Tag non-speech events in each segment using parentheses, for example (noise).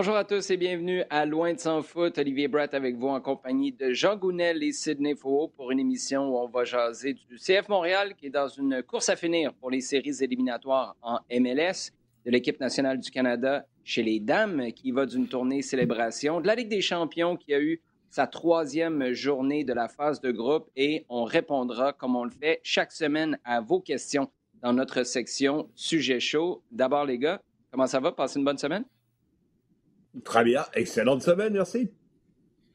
Bonjour à tous et bienvenue à Loin de sans foot. Olivier Bratt avec vous en compagnie de Jean Gounel et Sidney Faux pour une émission où on va jaser du CF Montréal qui est dans une course à finir pour les séries éliminatoires en MLS, de l'équipe nationale du Canada chez les dames qui va d'une tournée célébration, de la Ligue des champions qui a eu sa troisième journée de la phase de groupe et on répondra comme on le fait chaque semaine à vos questions dans notre section Sujet chaud. D'abord les gars, comment ça va? Passez une bonne semaine? Très bien. Excellente semaine, merci.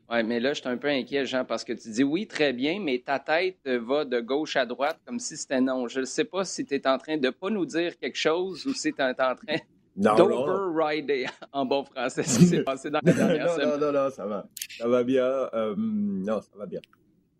Oui, mais là, je suis un peu inquiet, Jean, parce que tu dis oui, très bien, mais ta tête va de gauche à droite comme si c'était non. Je ne sais pas si tu es en train de pas nous dire quelque chose ou si tu es en train (laughs) d'overrider en bon français ce qui s'est passé dans la (laughs) dernière non, semaine. Non, non, non, ça va. Ça va bien. Euh, non, ça va bien.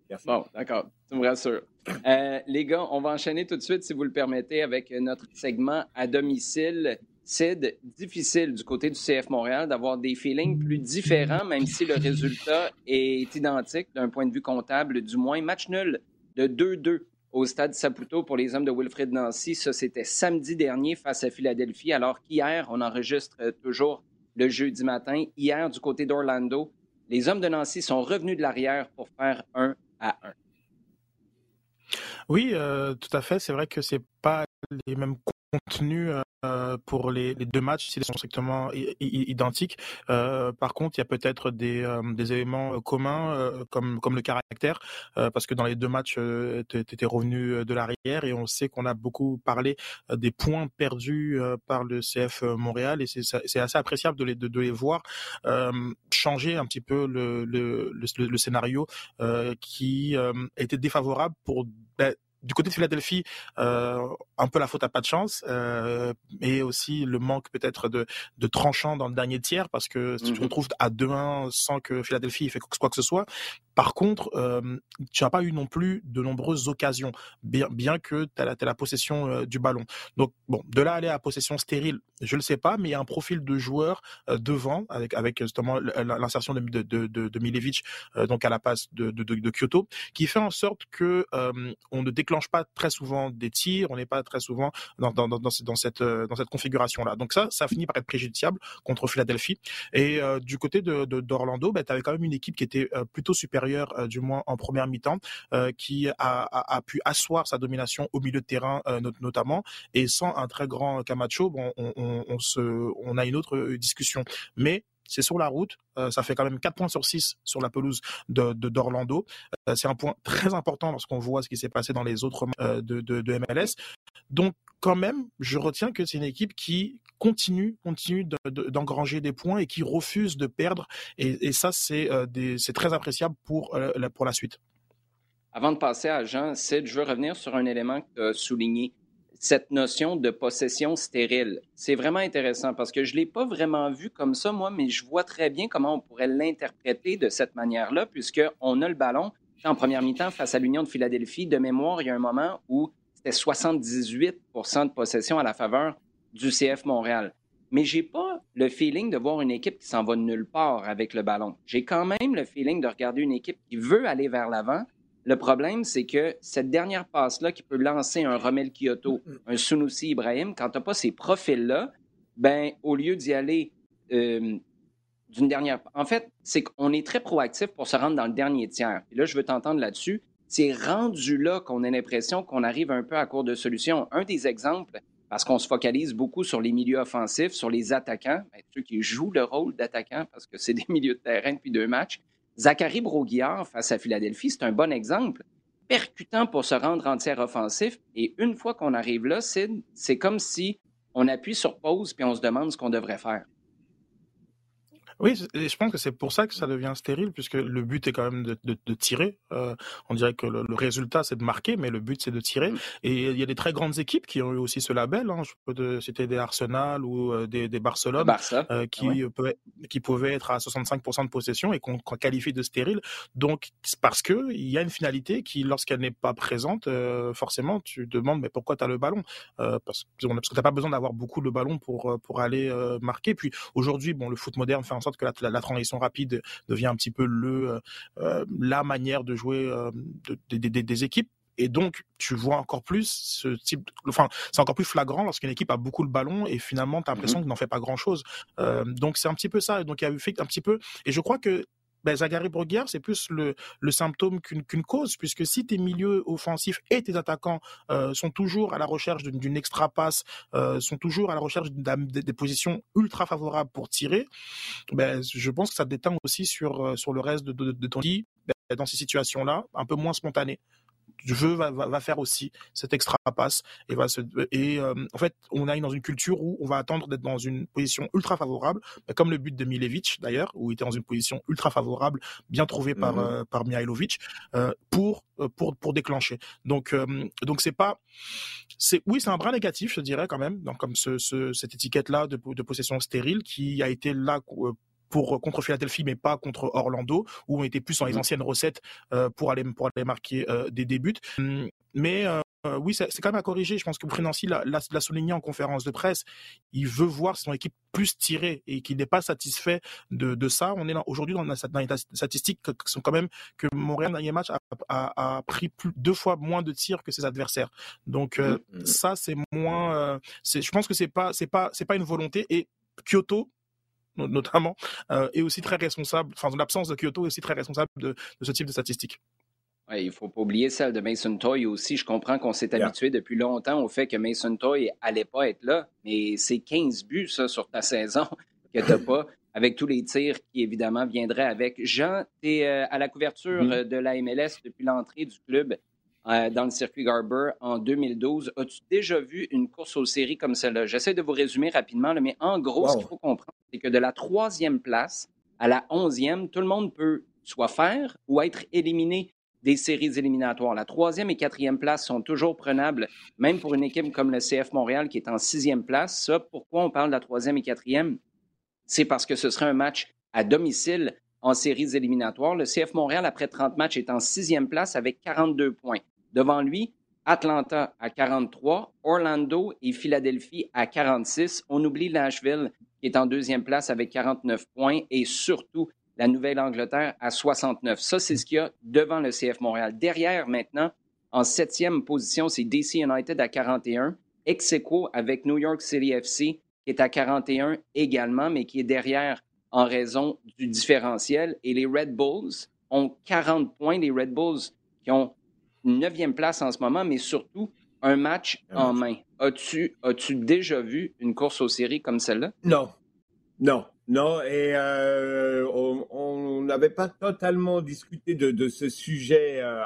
Merci. Bon, d'accord. Tu me rassures. Euh, les gars, on va enchaîner tout de suite, si vous le permettez, avec notre segment à domicile. C'est difficile du côté du CF Montréal d'avoir des feelings plus différents, même si le résultat est identique d'un point de vue comptable, du moins. Match nul de 2-2 au stade Saputo pour les hommes de Wilfrid Nancy. Ça, c'était samedi dernier face à Philadelphie, alors qu'hier, on enregistre toujours le jeudi matin. Hier, du côté d'Orlando, les hommes de Nancy sont revenus de l'arrière pour faire 1 à 1. Oui, euh, tout à fait. C'est vrai que c'est pas les mêmes contenus euh, pour les, les, deux matchs, ils sont strictement identiques. Euh, par contre, il y a peut-être des, euh, des, éléments communs, euh, comme, comme le caractère, euh, parce que dans les deux matchs, tu étais revenu de l'arrière et on sait qu'on a beaucoup parlé des points perdus par le CF Montréal et c'est assez appréciable de les, de, de les voir changer un petit peu le, le, le, le scénario qui était défavorable pour ben, du côté de Philadelphie, euh, un peu la faute à pas de chance, euh, et aussi le manque peut-être de, de tranchant dans le dernier tiers, parce que si tu te mhm. retrouves à 2-1 sans que Philadelphie ait fait quoi que ce soit, par contre, euh, tu n'as pas eu non plus de nombreuses occasions, bien, bien que tu as, la possession euh, du ballon. Donc, bon, de là aller à possession stérile, je ne le sais pas, mais il y a un profil de joueur devant, avec, avec justement l'insertion de, de, de, de Milevich, donc à la passe de, de, de, Kyoto, qui fait en sorte que on ne déclenche pas très souvent des tirs, on n'est pas très souvent dans, dans, dans, dans cette, dans cette configuration-là. Donc ça, ça finit par être préjudiciable contre Philadelphie. Et du côté de d'Orlando, bah, tu avais quand même une équipe qui était plutôt supérieure euh, du moins en première mi-temps, euh, qui a, pu asseoir sa domination au milieu de terrain euh, notamment. Et sans un très grand Camacho, bon, on, se, on a une autre discussion. Mais c'est sur la route. ça fait quand même 4 points sur 6 sur la pelouse de d'Orlando. c'est un point très important lorsqu'on voit ce qui s'est passé dans les autres euh, de, de, MLS. Donc, quand même, je retiens que c'est une équipe qui continue, continue d'engranger des points et qui refuse de perdre. Et, ça, c'est euh, très appréciable pour, euh, la, pour la suite. Avant de passer à Jean, Sid, je veux revenir sur un élément souligné cette notion de possession stérile. C'est vraiment intéressant parce que je ne l'ai pas vraiment vu comme ça, moi, mais je vois très bien comment on pourrait l'interpréter de cette manière-là, puisqu'on a le ballon en première mi-temps face à l'Union de Philadelphie. De mémoire, il y a un moment où c'était 78% de possession à la faveur du CF Montréal. Mais j'ai pas le feeling de voir une équipe qui s'en va nulle part avec le ballon. J'ai quand même le feeling de regarder une équipe qui veut aller vers l'avant, le problème, c'est que cette dernière passe-là qui peut lancer un Romel Kyoto, mm, mm. un Sunusi Ibrahim, quand tu n'as pas ces profils-là, ben, au lieu d'y aller euh, d'une dernière. En fait, c'est qu'on est très proactif pour se rendre dans le dernier tiers. Et là, je veux t'entendre là-dessus. C'est rendu là qu'on a l'impression qu'on arrive un peu à court de solution. Un des exemples, parce qu'on se focalise beaucoup sur les milieux offensifs, sur les attaquants, ben, ceux qui jouent le rôle d'attaquant parce que c'est (laughs) des milieux de terrain depuis deux matchs. Zachary Broguillard face à Philadelphie, c'est un bon exemple. Percutant pour se rendre en tiers offensif. Et une fois qu'on arrive là, c'est comme si on appuie sur pause puis on se demande ce qu'on devrait faire. Oui, je pense que c'est pour ça que ça devient stérile, puisque le but est quand même de, de, de tirer. Euh, on dirait que le, le résultat, c'est de marquer, mais le but, c'est de tirer. Mm. Et il y a des très grandes équipes qui ont eu aussi ce label. Hein. Je peux citer des Arsenal ou euh, des, des Barcelone, euh, qui, ah pouvaient, qui pouvaient être à 65% de possession et qu'on qu qualifie de stérile. Donc, parce que il y a une finalité qui, lorsqu'elle n'est pas présente, euh, forcément, tu demandes mais pourquoi tu as le ballon? Parce, parce que tu n'as pas besoin d'avoir beaucoup de ballons pour, pour aller marquer. Puis aujourd'hui, bon, le foot moderne fait en sorte que la, la, transition rapide devient un petit peu le euh, euh la manière de jouer euh, de, de, de, des équipes et donc, tu vois encore plus ce type, enfin, c'est encore plus flagrant lorsqu'une équipe a beaucoup le ballon et finalement, tu as l'impression mmh qu'il n'en fait pas grand chose. Euh, donc, c'est un petit peu ça. Donc, il y a eu fait un petit peu, et je crois que ben, Broguière, c'est plus le, le symptôme qu'une cause, puisque si tes milieux offensifs et tes attaquants euh, sont toujours à la recherche d'une extra passe, euh, sont toujours à la recherche des positions ultra favorables pour tirer, ben, je pense que ça déteint aussi sur, euh, sur le reste de, de, ton lit, ben, dans ces situations-là, un peu moins spontané jeu va, va, va, faire aussi cette extra passe et va se et euh, en fait on est dans une culture où on va attendre d'être dans une position ultra favorable comme le but de Milevic d'ailleurs où il était dans une position ultra favorable bien trouvé par mmh euh, par Mihailovic euh, pour pour pour déclencher. Donc donc c'est pas c'est oui c'est un bras négatif je dirais quand même donc comme ce, ce cette étiquette là de, de possession stérile qui a été là pour contre Philadelphie, mais pas contre Orlando, où on était plus dans les mmh. anciennes recettes euh, pour aller pour aller marquer euh, des débuts. Mmh, mais euh, oui, c'est quand même à corriger. Je pense que Prinancy l'a souligné en conférence de presse. Il veut voir son équipe plus tirée et qu'il n'est pas satisfait de, de, ça. On est aujourd'hui dans, dans, les statistiques qui sont quand même que Montréal, dernier match, a, a, a, pris plus, deux fois moins de tirs que ses adversaires. Donc mmh, ça, c'est moins. je pense que c'est pas, c'est pas, c'est pas une volonté. Et Kyoto, notamment, euh, est aussi très responsable, enfin, l'absence de Kyoto est aussi très responsable de, de ce type de statistiques. Ouais, il ne faut pas oublier celle de Mason Toy aussi. Je comprends qu'on s'est habitué depuis longtemps au fait que Mason Toy n'allait pas être là, mais c'est 15 buts, ça, sur ta (laughs) saison que tu n'as pas, avec tous les tirs qui, évidemment, viendraient avec. Jean, tu es euh, à la couverture mm-hmm. de la MLS depuis l'entrée du club. Euh, dans le circuit Garber en 2012. As-tu déjà vu une course aux séries comme celle-là? J'essaie de vous résumer rapidement, mais en gros, ce qu'il faut comprendre, c'est que de la troisième place à la onzième, tout le monde peut soit faire ou être éliminé des séries éliminatoires. La troisième et quatrième place sont toujours prenables, même pour une équipe comme le CF Montréal qui est en sixième place. Ça, pourquoi on parle de la troisième et quatrième? C'est parce que ce serait un match à domicile en séries éliminatoires. Le CF Montréal, après 30 matchs, est en sixième place avec 42 points. Devant lui, Atlanta à 43, Orlando et Philadelphie à 46. On oublie Nashville qui est en deuxième place avec 49 points et surtout la Nouvelle-Angleterre à 69. Ça, c'est ce qu'il y a devant le CF Montréal. Derrière, maintenant, en septième position, c'est DC United à 41. Ex avec New York City FC qui est à 41 également, mais qui est derrière en raison du différentiel. Et les Red Bulls ont 40 points. Les Red Bulls qui ont neuvième place en ce moment, mais surtout un match en main. As-tu as déjà vu une course aux séries comme celle-là? Non. Non. Non, et euh, on n'avait pas totalement discuté de, de ce sujet euh,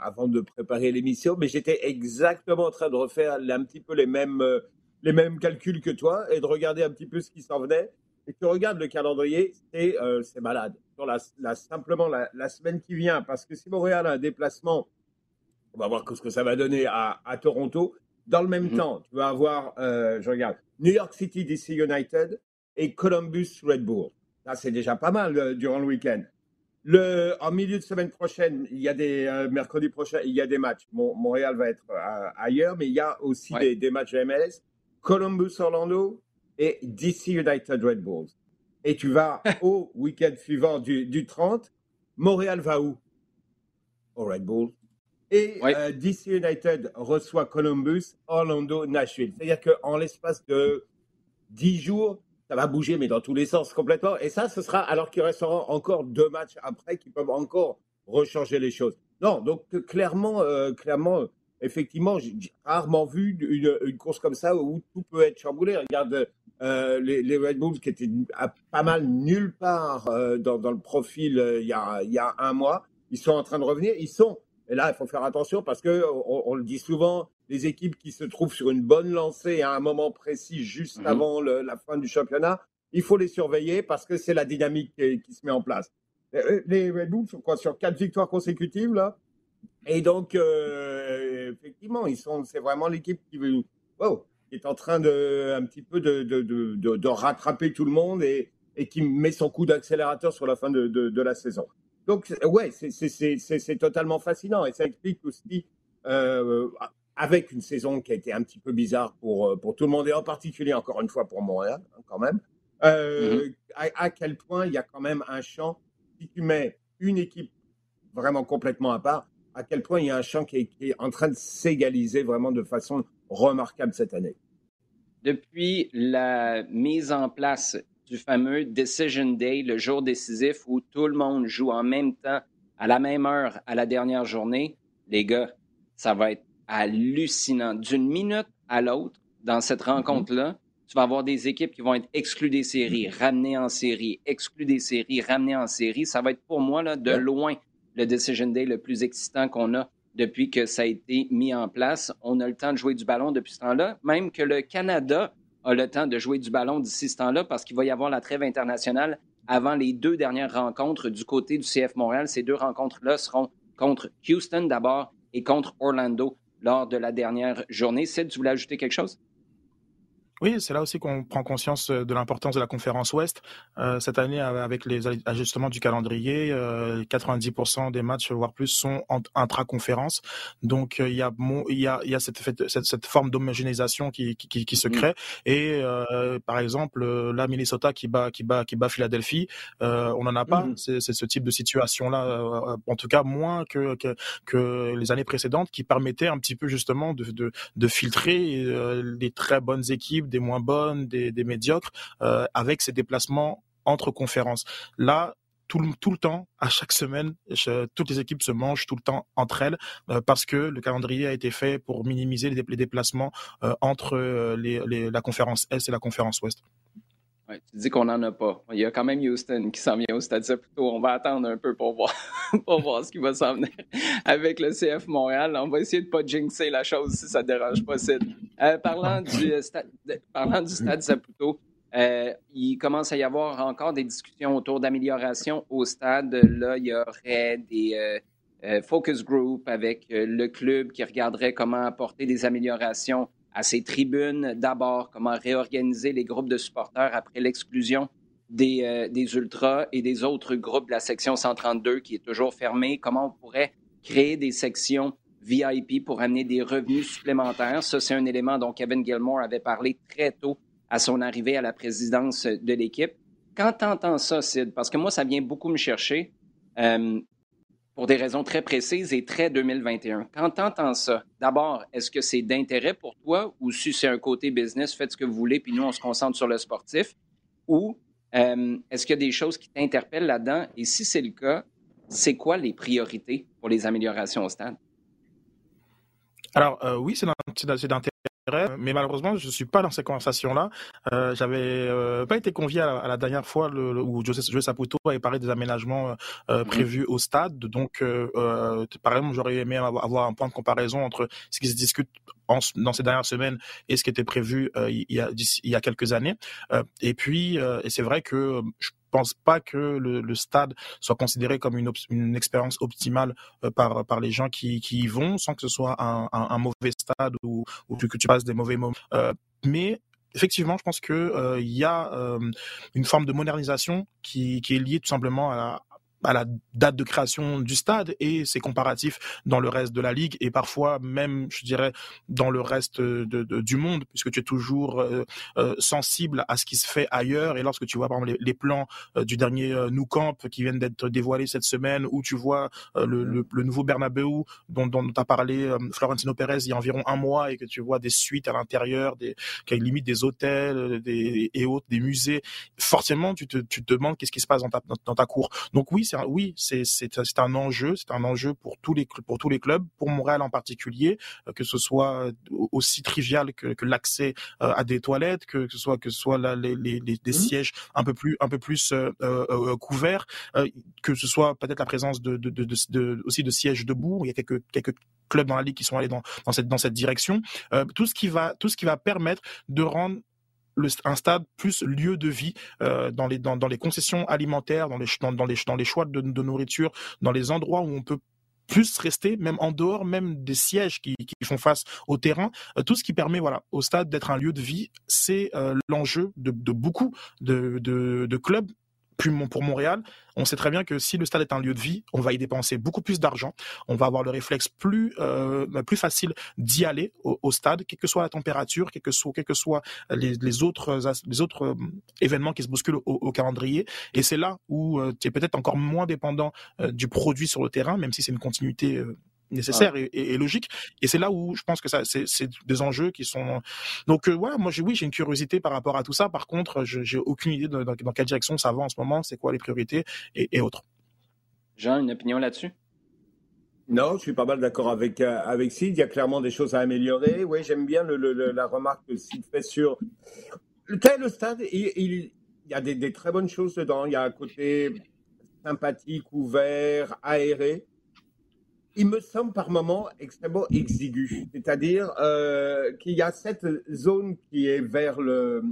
avant de préparer l'émission, mais j'étais exactement en train de refaire un petit peu les mêmes, euh, les mêmes calculs que toi et de regarder un petit peu ce qui s'en venait. Et tu regardes le calendrier, c'est malade la, simplement la, semaine qui vient, parce que si Montréal a un déplacement, on va voir ce que ça va donner à, Toronto. Dans le même mhm. temps, tu vas avoir, euh, je regarde, New York City DC United et Columbus Red Bull. Là, c'est déjà pas mal euh, durant le week-end. Le, en milieu de semaine prochaine, il y a des euh, mercredi prochain, il y a des matchs. Montréal va être ailleurs, mais il y a aussi des, des, matchs de MLS. Columbus Orlando et DC United Red Bulls et tu vas (laughs) au week-end suivant du, du, 30. Montréal va où? Au Red Bull. Et euh, DC United reçoit Columbus, Orlando, Nashville. C'est-à-dire qu'en l'espace de 10 jours, ça va bouger, mais dans tous les sens complètement. Et ça, ce sera alors qu'il restera encore deux matchs après qui peuvent encore rechanger les choses. Non, donc clairement, euh, clairement, effectivement, j'ai rarement vu une, une, course comme ça où tout peut être chamboulé. Regarde euh, les, Red Bulls qui étaient pas mal nulle part euh, dans, le profil euh, il, y a, il y a un mois, ils sont en train de revenir. Ils sont, et là il faut faire attention parce que on, le dit souvent, les équipes qui se trouvent sur une bonne lancée à un moment précis juste mhm. avant la fin du championnat, il faut les surveiller parce que c'est la dynamique qui, se met en place. Les Red Bulls sont quoi sur quatre victoires consécutives là, et donc effectivement ils sont, c'est vraiment l'équipe qui veut. Wow, est en train de un petit peu de, de, de, de rattraper tout le monde et, et, qui met son coup d'accélérateur sur la fin de, la saison. Donc ouais, c'est totalement fascinant et ça explique aussi euh, avec une saison qui a été un petit peu bizarre pour pour tout le monde et en particulier encore une fois pour Montréal hein, quand même. Euh, mm-hmm. à, à, quel point il y a quand même un champ si tu mets une équipe vraiment complètement à part, à quel point il y a un champ qui est, en train de s'égaliser vraiment de façon remarquable cette année. Depuis la mise en place du fameux Decision Day, le jour décisif où tout le monde joue en même temps, à la même heure, à la dernière journée, les gars, ça va être hallucinant. D'une minute à l'autre, dans cette mm-hmm. rencontre-là, tu vas avoir des équipes qui vont être exclues des séries, mm-hmm. ramenées en série, exclues des séries, ramenées en série. Ça va être pour moi, là, de loin, le Decision Day le plus excitant qu'on a depuis que ça a été mis en place. On a le temps de jouer du ballon depuis ce temps-là, même que le Canada a le temps de jouer du ballon d'ici ce temps-là parce qu'il va y avoir la trêve internationale avant les deux dernières rencontres du côté du CF Montréal. Ces deux rencontres-là seront contre Houston d'abord et contre Orlando lors de la dernière journée. Sid, tu voulais ajouter quelque chose? Oui, c'est là aussi qu'on prend conscience euh, de l'importance de la conférence Ouest. Euh, cette année, avec les ajustements du calendrier, euh, 90% des matchs, voire plus, sont intra-conférence. Donc, euh, il y a, y a, y a cette, cette, cette forme d'homogénéisation qui, qui, qui, se mm. crée. Et euh, par exemple, la Minnesota qui bat, qui bat, qui bat Philadelphie, on n'en a pas. Mm. C'est ce type de situation-là, en tout cas moins que, que, que les années précédentes, qui permettaient un petit peu justement de, de, de filtrer les très bonnes équipes des moins bonnes, des, médiocres, euh, avec ces déplacements entre conférences. Là, tout le, temps, à chaque semaine, toutes les équipes se mangent tout le temps entre elles euh, parce que le calendrier a été fait pour minimiser les, déplacements euh, entre la conférence Est et la conférence Ouest tu dis qu'on n'en a pas. Il y a quand même Houston qui s'en vient au Stade Saputo. On va attendre un peu pour voir, (laughs) pour voir ce qui va s'en venir avec le CF Montréal. On va essayer de ne pas jinxer la chose si ça ne dérange pas, Sid. Euh, parlant, du, euh, stade, parlant du Stade Saputo, euh, il commence à y avoir encore des discussions autour d'amélioration au stade. Là, il y aurait des focus group avec le club qui regarderait comment apporter des améliorations à ces tribunes d'abord, comment réorganiser les groupes de supporters après l'exclusion des, euh, des, Ultras et des autres groupes de la section 132 qui est toujours fermée, comment on pourrait créer des sections VIP pour amener des revenus supplémentaires? Ça, c'est un élément dont Kevin Gilmore avait parlé très tôt à son arrivée à la présidence de l'équipe. Quand tu ça, Sid, parce que moi, ça vient beaucoup me chercher, euh, pour des raisons très précises et très 2021. Quand tu entends ça, d'abord, est-ce que c'est d'intérêt pour toi ou si c'est un côté business, faites ce que vous voulez, puis nous, on se concentre sur le sportif? Ou euh, est-ce qu'il y a des choses qui t'interpellent là-dedans? Et si c'est le cas, c'est quoi les priorités pour les améliorations au stade? Alors, euh, oui, c'est d'intérêt mais malheureusement, je suis pas dans ces conversations-là. Euh, J'avais euh, pas été convié à la, dernière fois le, où José, Saputo avait parlé des aménagements euh, mm-hmm. prévus au stade. Donc, euh, euh, par exemple, j'aurais aimé avoir un point de comparaison entre ce qui se discute dans ces dernières semaines et ce qui était prévu il, y a, il y a quelques années. et puis, et c'est vrai que je pense pas que le, stade soit considéré comme une, expérience optimale euh, par, les gens qui, y vont, sans que ce soit un, mauvais stade ou, que tu passes des mauvais moments. Euh, mais effectivement, je pense que euh, y a une forme de modernisation qui, est liée tout simplement à, à la date de création du stade et ses comparatifs dans le reste de la ligue et parfois même, je dirais, dans le reste de, du monde, puisque tu es toujours euh, euh, sensible à ce qui se fait ailleurs. Et lorsque tu vois, par exemple, les, plans euh, du dernier Nou Camp qui viennent d'être dévoilés cette semaine, ou tu vois le, le, nouveau Bernabeu dont, dont a parlé Florentino Pérez il y a environ un mois et que tu vois des suites à l'intérieur, des, limite des hôtels des, et autres, des musées, forcément, tu te, tu te demandes qu'est-ce qui se passe dans ta, dans ta cour. Donc oui, oui, c'est c'est un enjeu, c'est un enjeu pour tous les pour tous les clubs, pour Montréal en particulier, euh, que ce soit euh, aussi trivial que, que l'accès euh, à des toilettes, que, ce soit que ce soit les, les, les, des mmh. sièges un peu plus un peu plus euh, couverts, que ce soit peut-être la présence de, de, de, de, aussi de sièges debout. Il y a quelques quelques clubs dans la ligue qui sont allés dans, dans cette dans cette direction. tout ce qui va tout ce qui va permettre de rendre un stade plus lieu de vie euh, dans les dans, dans, les concessions alimentaires, dans les dans, dans les dans les choix de, de, nourriture, dans les endroits où on peut plus rester, même en dehors, même des sièges qui, qui font face au terrain, euh, tout ce qui permet voilà au stade d'être un lieu de vie, c'est euh, l'enjeu de, de, beaucoup de, de, de clubs pour Montréal, on sait très bien que si le stade est un lieu de vie, on va y dépenser beaucoup plus d'argent, on va avoir le réflexe plus euh, plus facile d'y aller au, stade, quelle que soit la température, quel que soit que soit les, autres les autres euh, événements qui se bousculent au, calendrier. Et c'est là où euh, tu es peut-être encore moins dépendant du produit sur le terrain, même si c'est une continuité nécessaire et, logique. Et c'est là où je pense que ça, c'est des enjeux qui sont. Donc euh, ouais, moi j'ai oui, j'ai une curiosité par rapport à tout ça. Par contre, j'ai aucune idée de, dans, quelle direction ça va en ce moment, c'est quoi les priorités et, autres. Jean, une opinion là-dessus? Non, je suis pas mal d'accord avec euh, avec Sid. Il y a clairement des choses à améliorer. Oui, j'aime bien le, la remarque que Sid fait sur le, stade. Il, il, y a des, des, très bonnes choses dedans. Il y a un côté sympathique, ouvert, aéré il me semble par moments extrêmement exigu. C'est-à-dire euh, qu'il y a cette zone qui est vers le,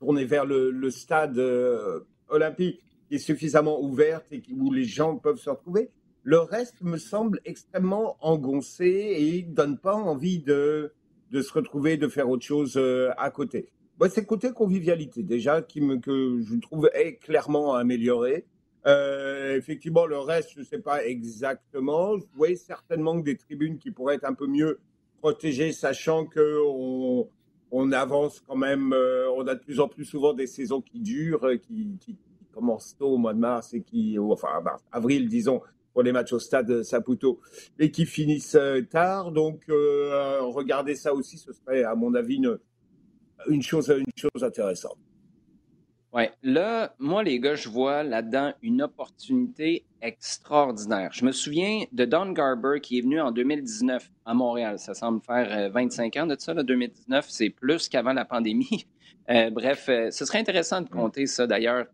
vers le, stade euh, olympique, qui est suffisamment ouverte et où les gens peuvent se retrouver. Le reste me semble extrêmement engoncé et ne donne pas envie de, de se retrouver, de faire autre chose euh, à côté. Moi, c'est le côté convivialité déjà qui me, que je trouve est clairement amélioré. Euh, effectivement, le reste, je ne sais pas exactement. Oui, certainement que des tribunes qui pourraient être un peu mieux protégées, sachant qu'on on avance quand même, euh, on a de plus en plus souvent des saisons qui durent, euh, qui, commencent tôt au mois de mars et qui, enfin, avril, disons, pour les matchs au stade Saputo, et qui finissent tard. Donc, regarder ça aussi, ce serait, à mon avis, une, chose, une chose intéressante. Oui, là, moi, les gars, je vois là-dedans une opportunité extraordinaire. Je me souviens de Don Garber qui est venu en 2019 à Montréal. Ça semble faire 25 euh, ans de ça, là, 2019. C'est plus qu'avant la pandémie. (laughs) Euh, bref, euh, ce serait intéressant de compter ça d'ailleurs.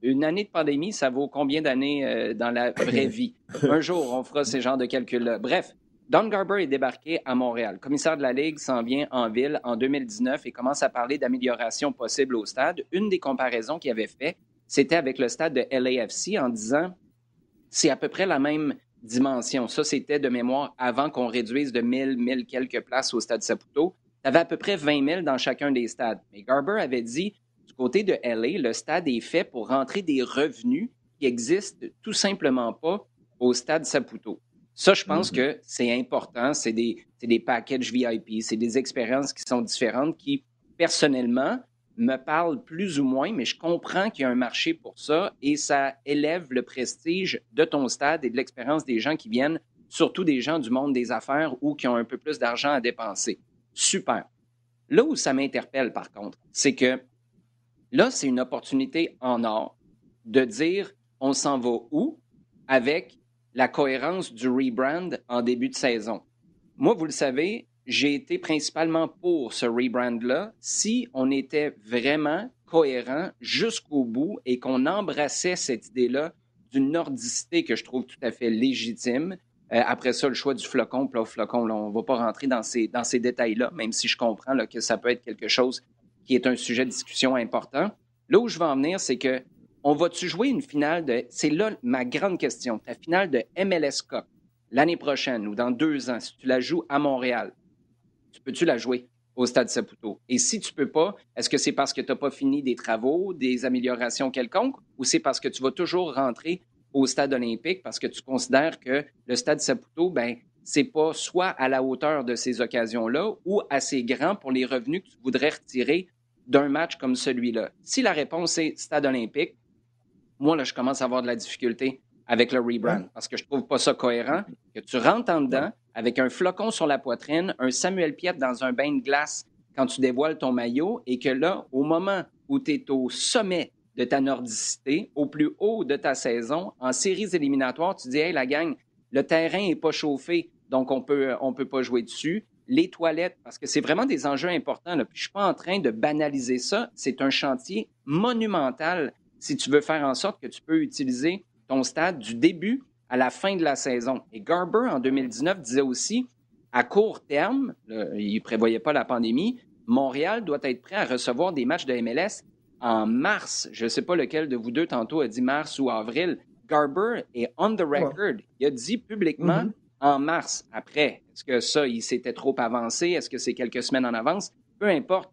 Une année de pandémie, ça vaut combien d'années dans la vraie (laughs) vie? Un jour, on fera ces genres de calculs-là. Bref, Don Garber est débarqué à Montréal. Le commissaire de la Ligue s'en vient en ville en 2019 et commence à parler d'amélioration possible au stade. Une des comparaisons qu'il avait fait, c'était avec le stade de LAFC en disant c'est à peu près la même dimension. Ça, c'était de mémoire avant qu'on réduise de 1000, 1000 quelques places au stade Saputo. Tu avais à peu près 20 000 dans chacun des stades. Mais Garber avait dit du côté de LA, le stade est fait pour rentrer des revenus qui existent tout simplement pas au stade Saputo. Ça, je pense mm-hmm. que c'est important. C'est des, des packages VIP, c'est des expériences qui sont différentes qui, personnellement, me parlent plus ou moins, mais je comprends qu'il y a un marché pour ça et ça élève le prestige de ton stade et de l'expérience des gens qui viennent, surtout des gens du monde des affaires ou qui ont un peu plus d'argent à dépenser. Super. Là où ça m'interpelle, par contre, c'est que là, c'est une opportunité en or de dire on s'en va où avec la cohérence du rebrand en début de saison. Moi, vous le savez, j'ai été principalement pour ce rebrand-là si on était vraiment cohérent jusqu'au bout et qu'on embrassait cette idée-là d'une nordicité que je trouve tout à fait légitime. Euh, après ça, le choix du flocon, puis flocon, on ne va pas rentrer dans ces, dans ces détails-là, même si je comprends là, que ça peut être quelque chose qui est un sujet de discussion important. Là où je veux en venir, c'est que on va-tu jouer une finale de. C'est là ma grande question. Ta finale de MLS Cup l'année prochaine ou dans deux ans, si tu la joues à Montréal, tu peux-tu la jouer au Stade Saputo? Et si tu peux pas, est-ce que c'est parce que tu n'as pas fini des travaux, des améliorations quelconques, ou c'est parce que tu vas toujours rentrer au Stade olympique parce que tu considères que le Stade Saputo, ben, c'est pas soit à la hauteur de ces occasions-là ou assez grand pour les revenus que tu voudrais retirer d'un match comme celui-là? Si la réponse est Stade olympique, moi, là, je commence à avoir de la difficulté avec le rebrand parce que je trouve pas ça cohérent. Que tu rentres en dedans avec un flocon sur la poitrine, un Samuel Piet dans un bain de glace quand tu dévoiles ton maillot et que là, au moment où tu es au sommet de ta nordicité, au plus haut de ta saison, en séries éliminatoires, tu dis, hey, la gang, le terrain n'est pas chauffé, donc on peut, on peut pas jouer dessus. Les toilettes, parce que c'est vraiment des enjeux importants. Là. Puis je suis pas en train de banaliser ça. C'est un chantier monumental si tu veux faire en sorte que tu peux utiliser ton stade du début à la fin de la saison. Et Garber, en 2019, disait aussi, à court terme, il ne prévoyait pas la pandémie, Montréal doit être prêt à recevoir des matchs de MLS en mars. Je ne sais pas lequel de vous deux tantôt a dit mars ou avril. Garber est on the record. Il a dit publiquement mm-hmm. en mars. Après, est-ce que ça, il s'était trop avancé? Est-ce que c'est quelques semaines en avance? Peu importe.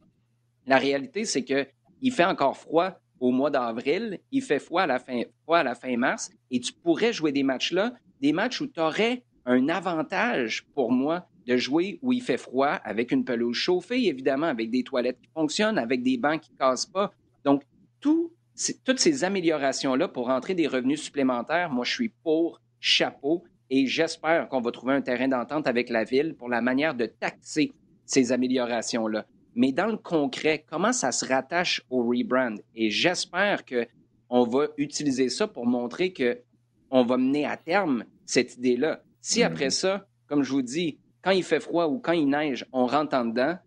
La réalité, c'est qu'il fait encore froid au mois d'avril, il fait froid à la fin, à la fin mars, et tu pourrais jouer des matchs-là, des matchs où tu aurais un avantage pour moi de jouer où il fait froid, avec une pelouse chauffée, évidemment, avec des toilettes qui fonctionnent, avec des bancs qui ne cassent pas. Donc, toutes ces améliorations-là pour rentrer des revenus supplémentaires, moi, je suis pour chapeau. et j'espère qu'on va trouver un terrain d'entente avec la ville pour la manière de taxer ces améliorations-là. Mais dans le concret, comment ça se rattache au rebrand? Et j'espère qu'on va utiliser ça pour montrer qu'on va mener à terme cette idée-là. Si mm-hmm. après ça, comme je vous dis, quand il fait froid ou quand il neige, on rentre en dedans,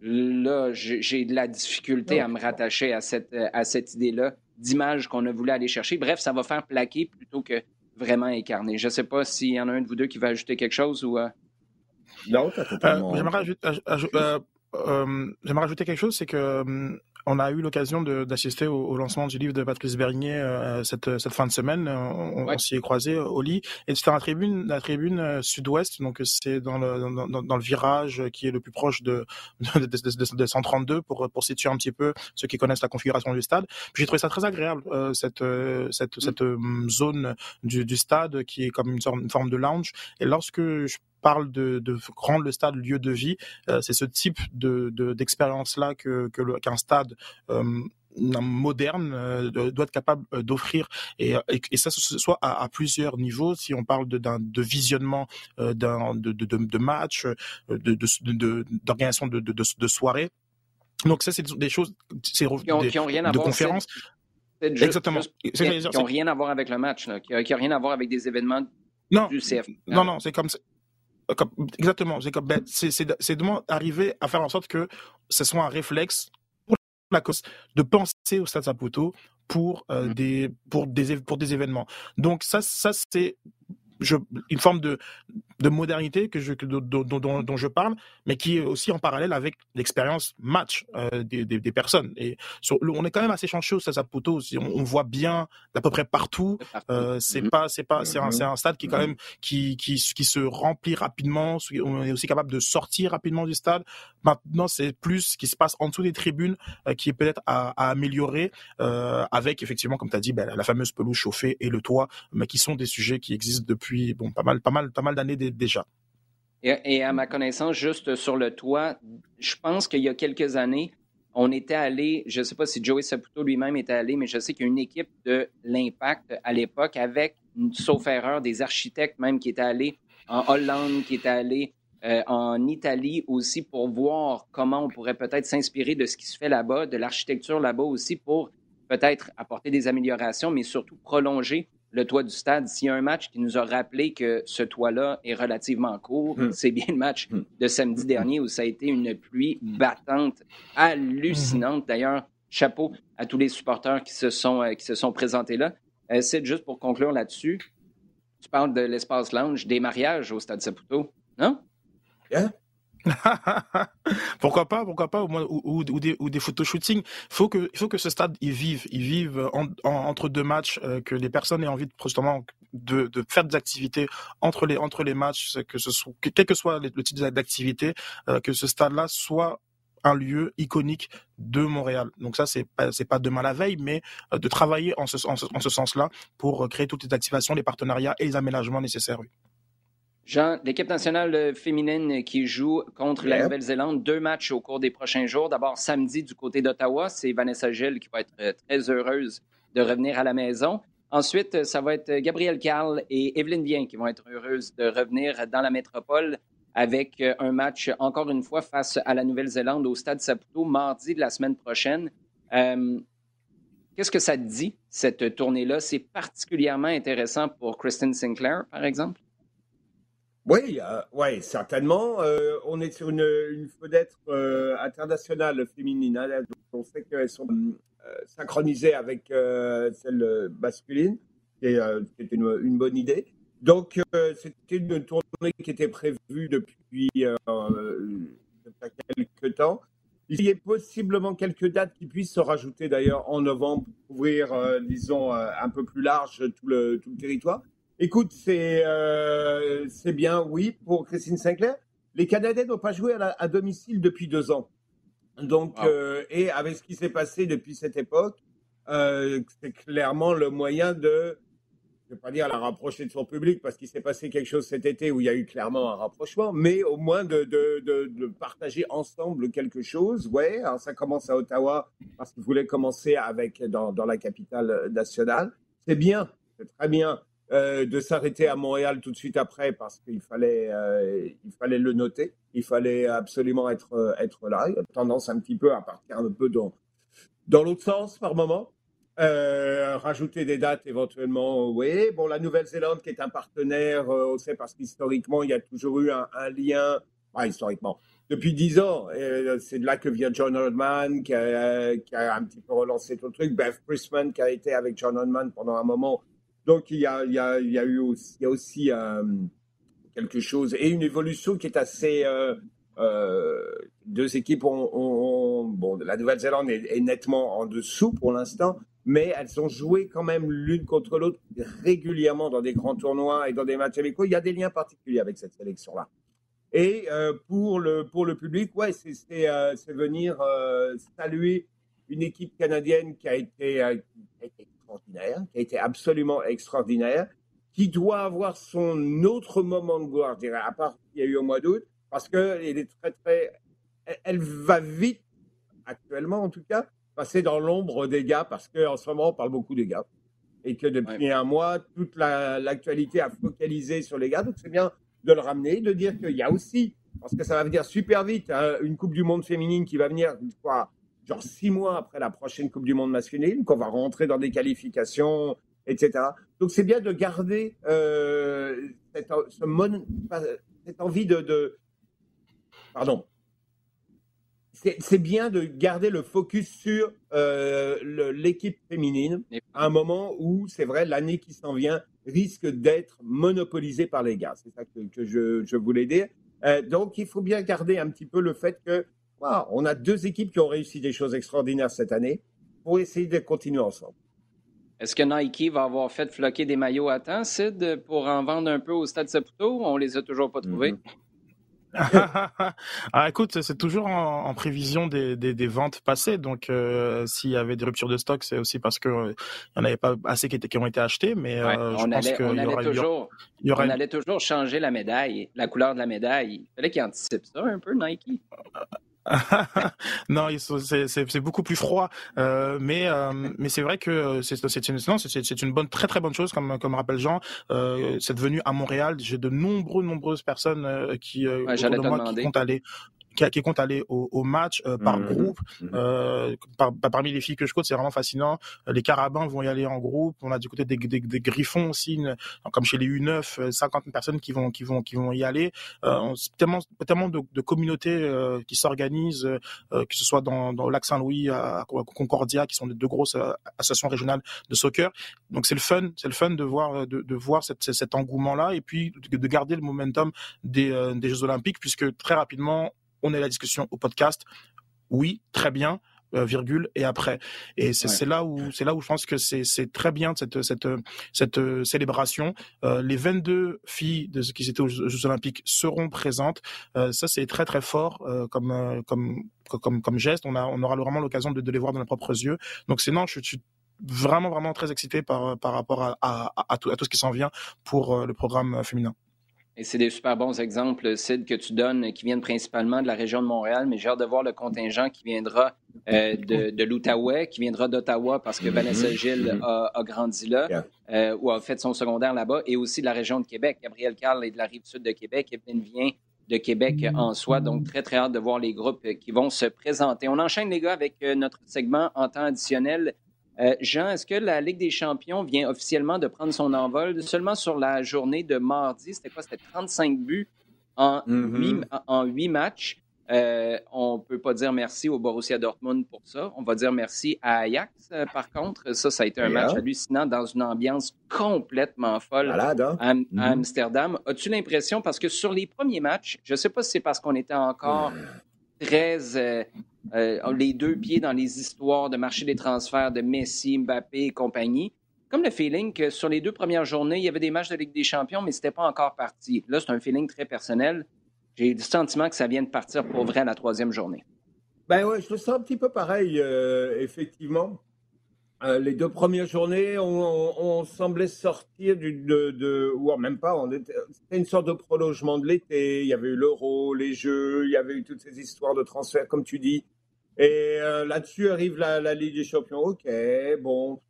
là, j'ai de la difficulté à me rattacher à cette, à cette idée-là d'image qu'on a voulu aller chercher. Bref, ça va faire plaquer plutôt que vraiment incarner. Je ne sais pas s'il y en a un de vous deux qui va ajouter quelque chose ou. Euh... Non, euh, J'aimerais rajouter quelque chose, c'est que hum, on a eu l'occasion d'assister au, lancement du livre de Patrice Bernier euh, cette, cette, fin de semaine. On, s'y est croisé au lit. Et c'était la tribune, la tribune euh, sud-ouest, donc c'est dans le, dans, dans, le virage qui est le plus proche de, (laughs) de, de, de 132 pour, pour situer un petit peu ceux qui connaissent la configuration du stade. J'ai trouvé ça très agréable, euh, cette, cette, cette mm. zone du, du, stade qui est comme une, sorte, une forme de lounge. Et lorsque je parle de, de rendre le stade lieu de vie. Euh, c'est ce type de d'expérience-là que qu'un stade euh, moderne euh, doit être capable d'offrir. Et, et, ça ce soit à, plusieurs niveaux. Si on parle de, de visionnement d'un de, de, de match de d'organisation de, de, de, soirées donc ça c'est des choses c'est qui, ont, rien à de voir conférences. exactement. qui n'ont rien à voir avec le match qui n'ont rien à voir avec des événements non, du CF non non c'est comme exactement. C'est comme, ben, c'est d'arriver à faire en sorte que ce soit un réflexe pour la cause de penser au Stade Saputo pour euh, mmh. des pour des pour des événements. Donc ça ça c'est je, une forme de, de modernité que je, dont, dont, dont, je parle, mais qui est aussi en parallèle avec l'expérience match euh, des, des, des, personnes. Et sur, on est quand même assez chanceux au Saputo. On, on voit bien d'à peu près partout. Euh, c'est mm-hmm. pas, c'est pas, c'est un, un, stade qui est quand mm-hmm. même qui, qui, qui se remplit rapidement. On est aussi capable de sortir rapidement du stade. Maintenant, c'est plus ce qui se passe en dessous des tribunes euh, qui est peut-être à, à, améliorer euh, avec effectivement, comme tu as dit, ben, la fameuse pelouse chauffée et le toit, mais qui sont des sujets qui existent depuis depuis bon, pas mal, pas mal, pas mal d'années déjà. Et, à ma connaissance, juste sur le toit, je pense qu'il y a quelques années, on était allé, je ne sais pas si Joey Saputo lui-même était allé, mais je sais qu'il y a une équipe de l'Impact à l'époque avec, sauf erreur, des architectes même qui étaient allés en Hollande, qui étaient allés euh, en Italie aussi pour voir comment on pourrait peut-être s'inspirer de ce qui se fait là-bas, de l'architecture là-bas aussi pour peut-être apporter des améliorations, mais surtout prolonger le toit du stade. S'il y a un match qui nous a rappelé que ce toit-là est relativement court, hmm. c'est bien le match hmm. de samedi dernier où ça a été une pluie battante, hallucinante. Hmm. D'ailleurs, chapeau à tous les supporters qui se sont, euh, qui se sont présentés là. Euh, c'est juste pour conclure là-dessus. Tu parles de l'espace lounge, des mariages au Stade Saputo, non? (laughs) pourquoi pas, pourquoi pas, ou, ou, des, ou des photoshooting. Faut que, il faut que ce stade il vive, il vive entre deux matchs, euh, que les personnes aient envie de, justement de, de, faire des activités entre les entre les matchs, que ce soit quel que soit le type d'activité, euh, que ce stade-là soit un lieu iconique de Montréal. Donc ça, c'est pas, c'est pas demain la veille, mais euh, de travailler en ce, en ce, sens-là pour créer toutes les activations, les partenariats et les aménagements nécessaires. Jean, l'équipe nationale féminine qui joue contre la Nouvelle-Zélande, deux matchs au cours des prochains jours. D'abord, samedi, du côté d'Ottawa, c'est Vanessa Gilles qui va être euh, très heureuse de revenir à la maison. Ensuite, ça va être Gabrielle Carl et Evelyne Bien qui vont être heureuses de revenir dans la métropole avec euh, un match, encore une fois, face à la Nouvelle-Zélande au Stade Saputo, mardi de la semaine prochaine. Euh, qu'est-ce que ça dit, cette tournée-là? C'est particulièrement intéressant pour Kristen Sinclair, par exemple? Oui, euh, certainement. Euh, on est sur une, une fenêtre euh, internationale féminine. Hein, on sait qu'elles sont synchronisées avec celle masculine, qui est, qui une, une, bonne idée. Donc, c'était une tournée qui était prévue depuis quelques temps. Il y a possiblement quelques dates qui puissent se rajouter d'ailleurs en novembre pour couvrir, disons, un peu plus large tout le, tout le territoire. Écoute, c'est euh, bien, oui, pour Christine Sinclair. Les Canadiens n'ont pas joué à, à, domicile depuis deux ans. Donc, euh, et avec ce qui s'est passé depuis cette époque, euh, c'est clairement le moyen de, je ne vais pas dire la rapprocher de son public parce qu'il s'est passé quelque chose cet été où il y a eu clairement un rapprochement, mais au moins de, de, de, de partager ensemble quelque chose. Ouais, alors ça commence à Ottawa parce qu'il voulait commencer avec dans, dans la capitale nationale. C'est bien, c'est très bien. De s'arrêter à Montréal tout de suite après parce qu'il fallait, il fallait le noter. Il fallait absolument être, être là. Il y a tendance un petit peu à partir un peu dans, dans l'autre sens par moment. Euh, rajouter des dates éventuellement, oui. Bon, la Nouvelle-Zélande qui est un partenaire, euh, on sait parce qu'historiquement, il y a toujours eu un, lien, pas historiquement, depuis dix ans. Euh, c'est de là que vient John Oldman qui a, un petit peu relancé tout le truc. Beth Prisman qui a été avec John Oldman pendant un moment. Donc, il y a, eu aussi, aussi quelque chose et une évolution qui est assez deux équipes ont, bon, la Nouvelle-Zélande est, nettement en dessous pour l'instant, mais elles ont joué quand même l'une contre l'autre régulièrement dans des grands tournois et dans des matchs amicaux. Il y a des liens particuliers avec cette sélection-là. Et euh, pour, le, public, ouais, c'est euh, venir euh, saluer une équipe canadienne qui a, été, extraordinaire, qui a été absolument extraordinaire, qui doit avoir son autre moment de gloire, je dirais, à part qu'il y a eu au mois d'août, parce qu'elle est très, très. Elle va vite, actuellement en tout cas, passer dans l'ombre des gars parce qu'en ce moment, on parle beaucoup des gars. Et que depuis un mois, toute l'actualité a focalisé sur les gars. Donc, c'est bien de le ramener, de dire qu'il y a aussi, parce que ça va venir super vite, hein, une Coupe du Monde féminine qui va venir, quoi, genre six mois après la prochaine Coupe du Monde masculine, qu'on va rentrer dans des qualifications, etc. Donc, c'est bien de garder euh, cette, cette, envie de, de pardon, c'est bien de garder le focus sur euh, l'équipe féminine à un moment où, c'est vrai, l'année qui s'en vient risque d'être monopolisée par les gars. C'est ça que, je, voulais dire. Euh, donc, il faut bien garder un petit peu le fait que on a deux équipes qui ont réussi des choses extraordinaires cette année pour essayer de continuer ensemble. Est-ce que Nike va avoir fait floquer des maillots à temps, Sid, pour en vendre un peu au Stade Saputo? On les a toujours pas trouvés. (laughs) Ah, écoute, c'est toujours en, prévision des, des, ventes passées. Donc, euh, s'il y avait des ruptures de stock, c'est aussi parce qu'il euh, n'y en avait pas assez qui, étaient, qui ont été achetés. Mais euh, je pense qu'on allait, toujours, y on allait toujours changer la médaille, la couleur de la médaille. Il fallait qu'ils anticipent ça un peu, Nike. (laughs) non, c'est beaucoup plus froid, euh, mais euh, mais c'est vrai que c'est une c'est une bonne très très bonne chose comme comme rappelle Jean. Euh, c'est devenu à Montréal. J'ai de nombreux nombreuses personnes euh, qui euh, autour de moi qui comptent aller qui, qui compte aller au, au match euh, par mmh. groupe. Mmh. Euh, par, parmi les filles que je compte, c'est vraiment fascinant. Les carabins vont y aller en groupe. On a du côté des, des, des griffons aussi, comme chez les U9, 50 euh, personnes qui vont qui vont qui vont y aller. Euh, tellement tellement de, de communautés euh, qui s'organisent, que ce soit dans, dans lac Saint-Louis, à Concordia, qui sont de deux grosses associations régionales de soccer. Donc c'est le fun, c'est le fun de voir de, de voir cette, cet engouement là et puis de garder le momentum des, des Jeux Olympiques puisque très rapidement on est la discussion au podcast. Oui, très bien. Euh, virgule et après. Et c'est là où c'est là où je pense que c'est très bien cette cette cette euh, célébration. Euh, les 22 filles de qui étaient aux Jeux Olympiques seront présentes. Ça c'est très très fort comme comme comme comme geste. On a on aura vraiment l'occasion de, de, les voir de nos propres yeux. Donc c'est non je, suis vraiment vraiment très excité par par rapport à, à, à, tout, à tout ce qui s'en vient pour le programme féminin et c'est des super bons exemples, Sid, que tu donnes, qui viennent principalement de la région de Montréal, mais j'ai hâte de voir le contingent qui viendra euh, de, de l'Outaouais, qui viendra d'Ottawa parce que Vanessa mm-hmm. Gilles mm-hmm. a, a grandi là, euh, ou a fait son secondaire là-bas, et aussi de la région de Québec. Gabriel Carl est de la rive sud de Québec, Evelyne vient de Québec en soi, donc très, très hâte de voir les groupes qui vont se présenter. On enchaîne, les gars, avec euh, notre segment en temps additionnel euh, Jean, est-ce que la Ligue des champions vient officiellement de prendre son envol seulement sur la journée de mardi? C'était quoi? C'était 35 buts en, mm-hmm. huit, matchs. Euh, on ne peut pas dire merci au Borussia Dortmund pour ça. On va dire merci à Ajax, euh, par contre. Ça, ça a été un match hallucinant dans une ambiance complètement folle hein? à, mm-hmm. Amsterdam. As-tu l'impression, parce que sur les premiers matchs, je ne sais pas si c'est parce qu'on était encore très euh, euh, les deux pieds dans les histoires de marché des transferts de Messi, Mbappé et compagnie. Comme le feeling que sur les deux premières journées, il y avait des matchs de Ligue des Champions, mais ce n'était pas encore parti. Là, c'est un feeling très personnel. J'ai le sentiment que ça vient de partir pour vrai la troisième journée. Ben ouais, je le sens un petit peu pareil, euh, effectivement. Euh, les deux premières journées, on, semblait sortir du, de, ou même pas, c'était une sorte de prolongement de l'été. Il y avait eu l'euro, les jeux, il y avait eu toutes ces histoires de transfert, comme tu dis. Et euh, là-dessus arrive la, Ligue des Champions. Ok, bon,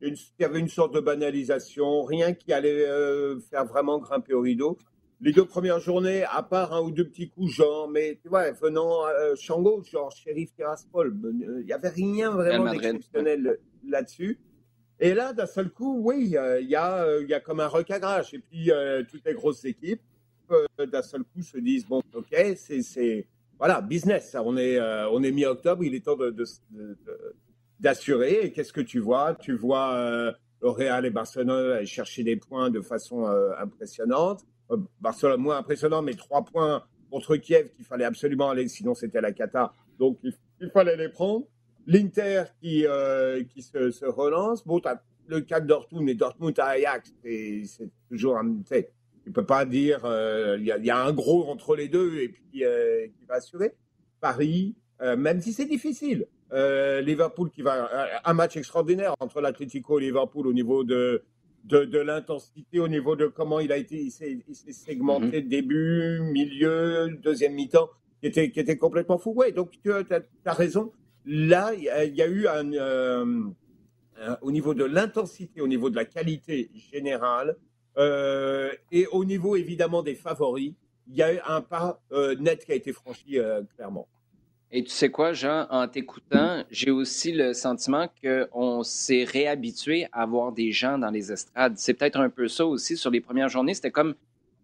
il y avait une sorte de banalisation, rien qui allait euh, faire vraiment grimper au rideau. Les deux premières journées, à part un ou deux petits coups, genre, mais tu vois, venant euh, Shango, genre Sheriff Tiraspol, euh, il n'y avait rien vraiment d'exceptionnel là-dessus. Et là, d'un seul coup, oui, il y a, y a comme un recadrage. Et puis, toutes les grosses équipes, d'un seul coup, se disent, bon, ok, c'est, voilà, business. On est, on est mi-octobre, il est temps de, d'assurer. Et qu'est-ce que tu vois? Tu vois euh, le Real et Barcelone aller chercher des points de façon euh, impressionnante. Euh, Barcelone moins impressionnant, mais trois points contre Kiev qu'il fallait absolument aller, sinon c'était la cata. Donc il, fallait les prendre. L'Inter qui, qui se, relance. Bon, as le cas de Dortmund et Dortmund à Ajax, c'est toujours un. Tu ne peux pas dire il y, a un gros entre les deux et puis qui va assurer. Paris, même si c'est difficile, euh, Liverpool qui va euh, un match extraordinaire entre l'Atlético et Liverpool au niveau de de, l'intensité, au niveau de comment il a été, il s'est segmenté mhm. début, milieu, deuxième mi-temps, qui était qui était complètement fou. Ouais, donc tu as, raison. Là, il y, a eu euh, un, au niveau de l'intensité, au niveau de la qualité générale, et au niveau évidemment des favoris, il y a eu un pas net qui a été franchi clairement. Et tu sais quoi, Jean, en t'écoutant, j'ai aussi le sentiment qu'on s'est réhabitué à voir des gens dans les estrades. C'est peut-être un peu ça aussi sur les premières journées. C'était comme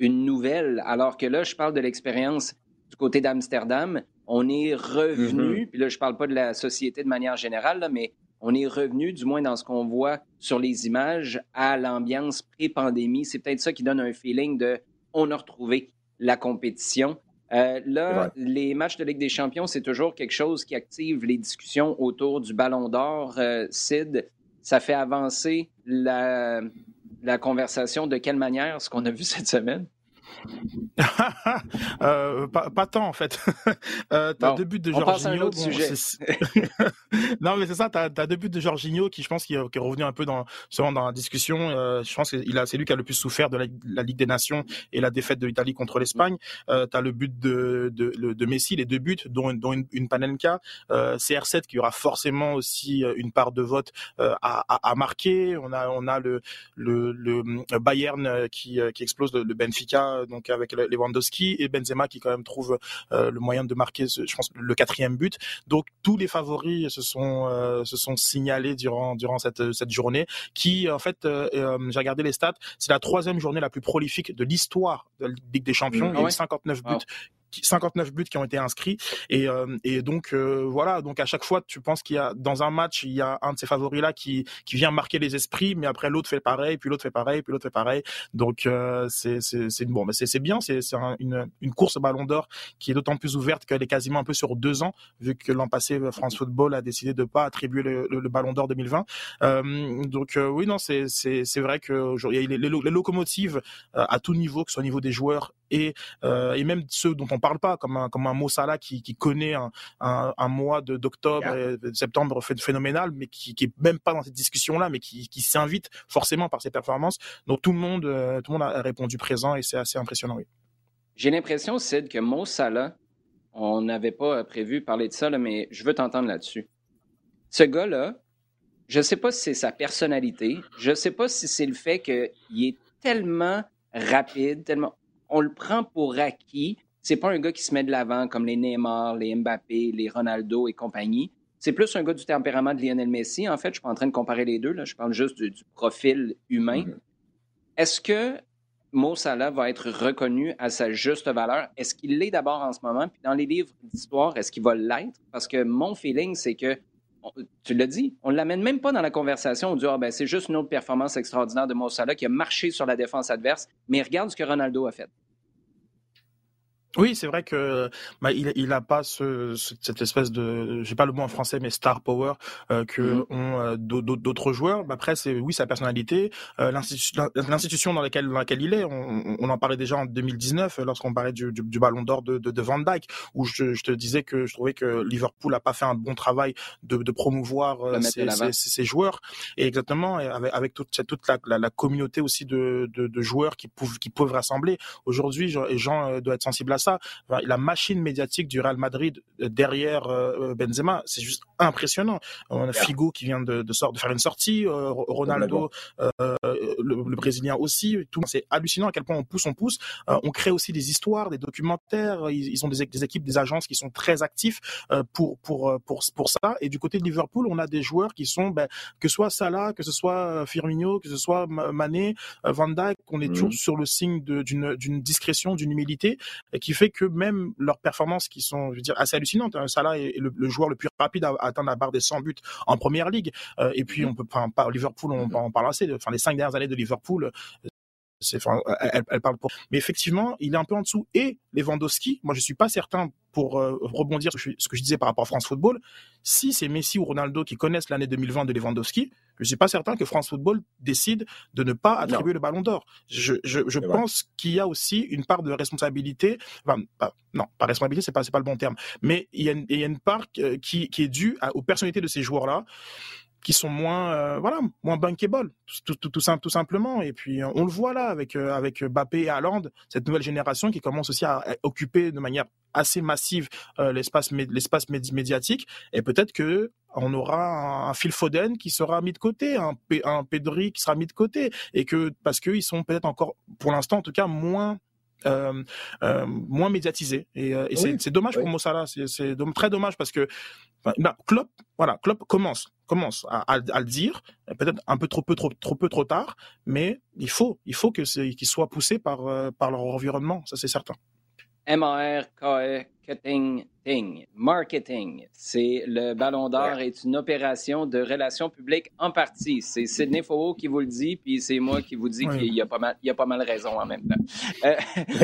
une nouvelle, alors que là, je parle de l'expérience du côté d'Amsterdam. On est revenu, mm-hmm. puis là, je parle pas de la société de manière générale, mais on est revenu, du moins dans ce qu'on voit sur les images, à l'ambiance pré-pandémie. C'est peut-être ça qui donne un feeling de on a retrouvé la compétition. Euh, là, les matchs de Ligue des Champions, c'est toujours quelque chose qui active les discussions autour du Ballon d'Or. Euh, Sid, ça fait avancer la, la conversation de quelle manière, ce qu'on a vu (laughs) cette semaine? (laughs) euh, pas, pas, tant en fait. (laughs) euh, t'as deux buts de Jorginho. (laughs) non mais c'est ça, t'as as deux buts de Jorginho qui je pense qui, est revenu un peu dans dans la discussion. Euh, je pense que a c'est lui qui a le plus souffert de la, Ligue des Nations et la défaite de l'Italie contre l'Espagne. Euh, t'as le but de, de, de, Messi, les deux buts dont, dont une, une Panenka. Euh, CR7 qui aura forcément aussi euh, une part de vote euh, à, à, à, marquer. On a on a le le, le Bayern qui qui explose le, le Benfica donc avec Lewandowski et Benzema qui quand même trouve euh, le moyen de marquer, je pense, le quatrième but. Donc tous les favoris se sont euh, se sont signalés durant durant cette cette journée, qui en fait, euh, j'ai regardé les stats, c'est la troisième journée la plus prolifique de l'histoire de la Ligue des Champions. Mmh. Il y a eu 59 buts 59 buts qui ont été inscrits. Et, euh, et donc euh, voilà. Donc à chaque fois tu penses qu'il y a dans un match il y a un de ces favoris là qui qui vient marquer les esprits mais après l'autre fait pareil puis l'autre fait pareil puis l'autre fait pareil. Donc euh, c'est c'est bon. Mais c'est bien. C'est c'est une une course Ballon d'Or qui est d'autant plus ouverte qu'elle est quasiment un peu sur deux ans vu que l'an passé France Football a décidé de pas attribuer le, le, Ballon d'Or 2020 donc oui non c'est c'est c'est vrai que il y a les, les, locomotives à tout niveau que ce soit au niveau des joueurs et et même ceux dont on parle pas, comme un, comme un Mossala qui, qui connaît un, un, mois d'octobre et de septembre phénoménal, mais qui, qui est même pas dans cette discussion-là, mais qui, qui s'invite forcément par ses performances. Donc tout le monde, euh, tout le monde a répondu présent et c'est assez impressionnant, oui. J'ai l'impression, Sid, que Mossala, on n'avait pas prévu parler de ça, mais je veux t'entendre là-dessus. Ce gars-là, je ne sais pas si c'est sa personnalité, je ne sais pas si c'est le fait qu'il est tellement rapide, tellement on le prend pour acquis c'est pas un gars qui se met de l'avant comme les Neymar, les Mbappé, les Ronaldo et compagnie. C'est plus un gars du tempérament de Lionel Messi. En fait, je suis pas en train de comparer les deux. Là. Je parle juste du, profil humain. Est-ce que Mo Salah va être reconnu à sa juste valeur? Est-ce qu'il l'est d'abord en ce moment? Puis dans les livres d'histoire, est-ce qu'il va l'être? Parce que mon feeling, c'est que, tu l'as dit, on ne l'amène même pas dans la conversation. On dit, ah, ben, c'est juste une autre performance extraordinaire de Mo Salah qui a marché sur la défense adverse. Mais regarde ce que Ronaldo a fait. Oui, c'est vrai que bah, il il a pas ce, cette espèce de j'ai pas le mot en français mais star power euh, que mmh ont euh, d'autres joueurs. Bah, après c'est oui sa personnalité, euh, l'institution dans laquelle dans laquelle il est. On, on en parlait déjà en 2019 lorsqu'on parlait du, du, du Ballon d'Or de, de, de, Van Dyke où je, je, te disais que je trouvais que Liverpool a pas fait un bon travail de, de promouvoir euh, ses, ses, ses, joueurs et exactement avec, avec toute toute la, la, la communauté aussi de, de, de joueurs qui peuvent qui peuvent rassembler. Aujourd'hui, les gens doivent être sensibles à ça. la machine médiatique du Real Madrid derrière Benzema, c'est juste impressionnant. On a Figo qui vient de, de, de faire une sortie, Ronaldo, le, Brésilien aussi. Tout c'est hallucinant à quel point on pousse, on pousse. on crée aussi des histoires, des documentaires. Ils, ont des, des, équipes, des agences qui sont très actifs pour pour pour pour ça. Et du côté de Liverpool, on a des joueurs qui sont, ben, que ce soit Salah, que ce soit Firmino, que ce soit Mané, Van Dijk, on est toujours mmh. sur le signe d'une d'une discrétion, d'une humilité, qui fait que même leurs performances qui sont, je veux dire, assez hallucinantes. Hein. Salah est le, joueur le plus rapide à, atteindre la barre des 100 buts en première ligue. Euh, et puis mmh. on peut, enfin, pas Liverpool, on, on parle assez. Enfin, les cinq dernières années de Liverpool, Enfin, elle, parle pour. Mais effectivement, il est un peu en dessous. Et Lewandowski, moi, je suis pas certain pour euh, rebondir sur ce que je disais par rapport à France Football. Si c'est Messi ou Ronaldo qui connaissent l'année 2020 de Lewandowski, je suis pas certain que France Football décide de ne pas attribuer le Ballon d'Or. Je, je, je pense qu'il y a aussi une part de responsabilité. Enfin, non, pas responsabilité, c'est pas c'est pas le bon terme. Mais il y a une, il y a une part euh, qui, qui est due aux personnalités de ces joueurs-là qui sont moins euh, voilà moins bankable tout, tout, tout, tout, simplement. Et puis on le voit là avec euh, avec Bappé et Haaland cette nouvelle génération qui commence aussi à, occuper de manière assez massive euh, l'espace l'espace médiatique. Et peut-être que on aura un, Phil Foden qui sera mis de côté un, un Pedri qui sera mis de côté. Et que parce qu'ils sont peut-être encore pour l'instant en tout cas moins euh, euh, moins médiatisé. Et, euh, c'est dommage pour Mossala. C'est très dommage parce que bah, Klopp, voilà, Klopp commence, commence à, le dire, peut-être un peu trop peu, trop, trop peu, trop tard, mais il faut, il faut que qu'ils soient poussés par, par leur environnement, ça c'est certain. M-A-R-K-E-T-I-N-G. Marketing. C'est le Ballon d'Or est une opération de relations publiques en partie. C'est Sidney Faux qui vous le dit, puis c'est moi qui vous dis qu'il y a pas mal, il y a pas mal raison en même temps. Euh,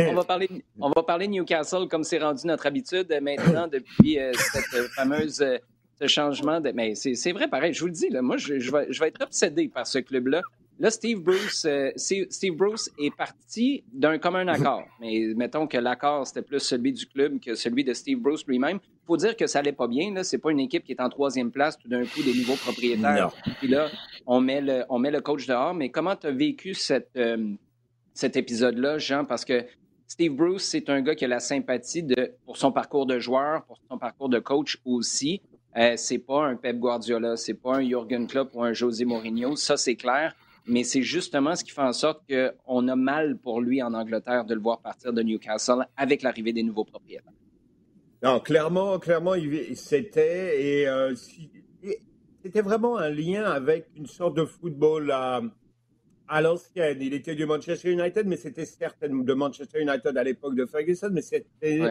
on va parler, on va parler Newcastle comme c'est rendu notre habitude maintenant depuis euh, cette fameuse euh, ce changement de. Mais c'est vrai, pareil. Je vous le dis là, moi je, je, vais, je vais être obsédé par ce club-là. Là, Steve Bruce, euh, Steve Bruce est parti d'un commun accord. Mais mettons que l'accord, c'était plus celui du club que celui de Steve Bruce lui-même. Il faut dire que ça allait pas bien. Là, c'est pas une équipe qui est en troisième place tout d'un coup des nouveaux propriétaires. Puis là, on met le, on met le coach dehors. Mais comment tu as vécu cette, euh, cet épisode-là, Jean? Parce que Steve Bruce, c'est un gars qui a la sympathie de, pour son parcours de joueur, pour son parcours de coach aussi. Euh, c'est pas un Pep Guardiola, c'est pas un Jurgen Klopp ou un José Mourinho, ça c'est clair mais c'est justement ce qui fait en sorte qu'on a mal pour lui en Angleterre de le voir partir de Newcastle avec l'arrivée des nouveaux propriétaires. Non, clairement, clairement, c'était et euh, c'était vraiment un lien avec une sorte de football à, à l'ancienne. Il était du Manchester United, mais c'était certainement de Manchester United à l'époque de Ferguson, mais c'était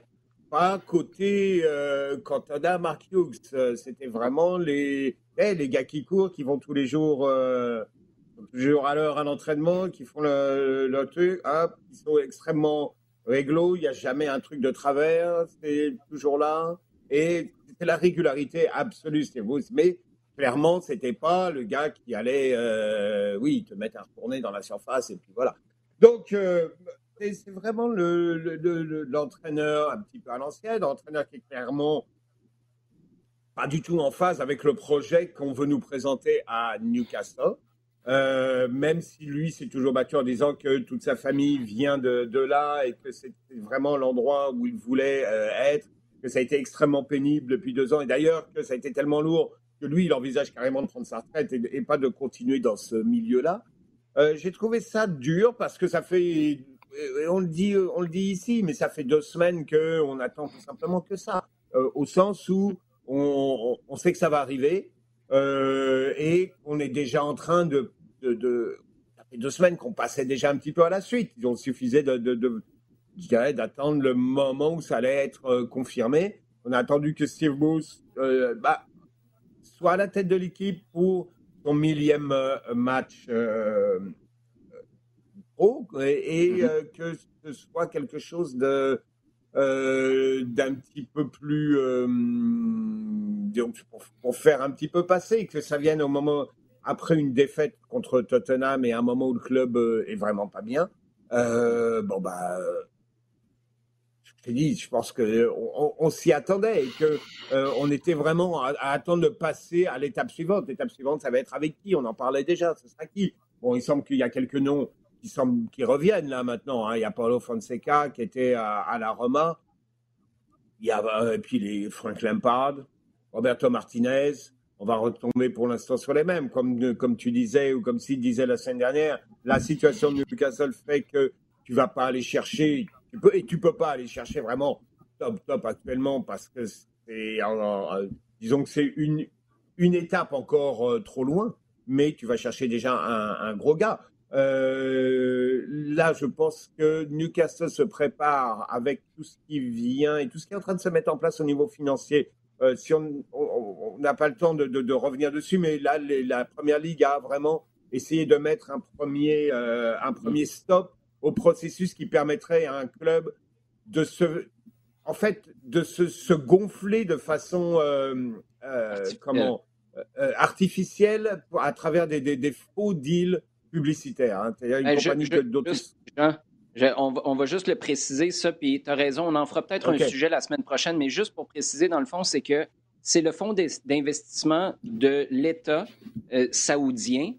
pas côté euh, Cantona, Mark Hughes. C'était vraiment les, eh, les gars qui courent, qui vont tous les jours. Euh, toujours à l'heure à l'entraînement, qui font le, le truc, qui sont extrêmement réglo, il n'y a jamais un truc de travers, c'est toujours là. Et c'est la régularité absolue, c'est vous. Mais clairement, c'était pas le gars qui allait, euh, oui, te mettre à retourner dans la surface et puis voilà. Donc, euh, c'est vraiment l'entraîneur le, un petit peu à l'ancienne, l'entraîneur qui est clairement pas du tout en phase avec le projet qu'on veut nous présenter à Newcastle. Euh, même si lui s'est toujours battu en disant que toute sa famille vient de, là et que c'est vraiment l'endroit où il voulait euh, être, que ça a été extrêmement pénible depuis deux ans et d'ailleurs que ça a été tellement lourd que lui, il envisage carrément de prendre sa retraite et, pas de continuer dans ce milieu-là. Euh, J'ai trouvé ça dur parce que ça fait, on le dit, on le dit ici, mais ça fait deux semaines que on attend tout simplement que ça, au sens où on, sait que ça va arriver. Euh, et on est déjà en train de de, ça fait deux semaines qu'on passait déjà un petit peu à la suite. Il suffisait de, de, d'attendre le moment où ça allait être euh, confirmé. On a attendu que Steve Bruce euh, bah, soit à la tête de l'équipe pour son millième euh, match pro et, mm-hmm. que ce soit quelque chose de d'un petit peu plus pour, pour, faire un petit peu passer, que ça vienne au moment après une défaite contre Tottenham et un moment où le club euh, est vraiment pas bien, euh, bon bah, je t'ai dit, je pense que on, s'y attendait et que euh, on était vraiment à, attendre de passer à l'étape suivante. L'étape suivante, ça va être avec qui? On en parlait déjà. Ce sera qui? Bon, il semble qu'il y a quelques noms qui, reviennent là maintenant. Hein. Il y a Paulo Fonseca qui était à, la Roma. Il y a euh, et puis les Frank Lampard, Roberto Martinez. On va retomber pour l'instant sur les mêmes, comme, comme tu disais ou comme s'il disait la semaine dernière. La situation de Newcastle fait que tu vas pas aller chercher, tu peux, et tu peux pas aller chercher vraiment top top actuellement parce que c'est, disons que c'est une, une étape encore euh, trop loin, mais tu vas chercher déjà un gros gars. Euh, là, je pense que Newcastle se prépare avec tout ce qui vient et tout ce qui est en train de se mettre en place au niveau financier. Euh, si on n'a pas le temps de, de, de, revenir dessus, mais là, la Première Ligue a vraiment essayé de mettre un premier, euh, un premier stop au processus qui permettrait à un club de se, en fait, de se, se gonfler de façon euh, comment artificielle à travers des, des, des faux deals publicitaire. Hein. On, va, juste le préciser, ça, puis tu as raison, on en fera peut-être un sujet la semaine prochaine, mais juste pour préciser, dans le fond, c'est que c'est le fonds d'investissement de l'État euh, saoudien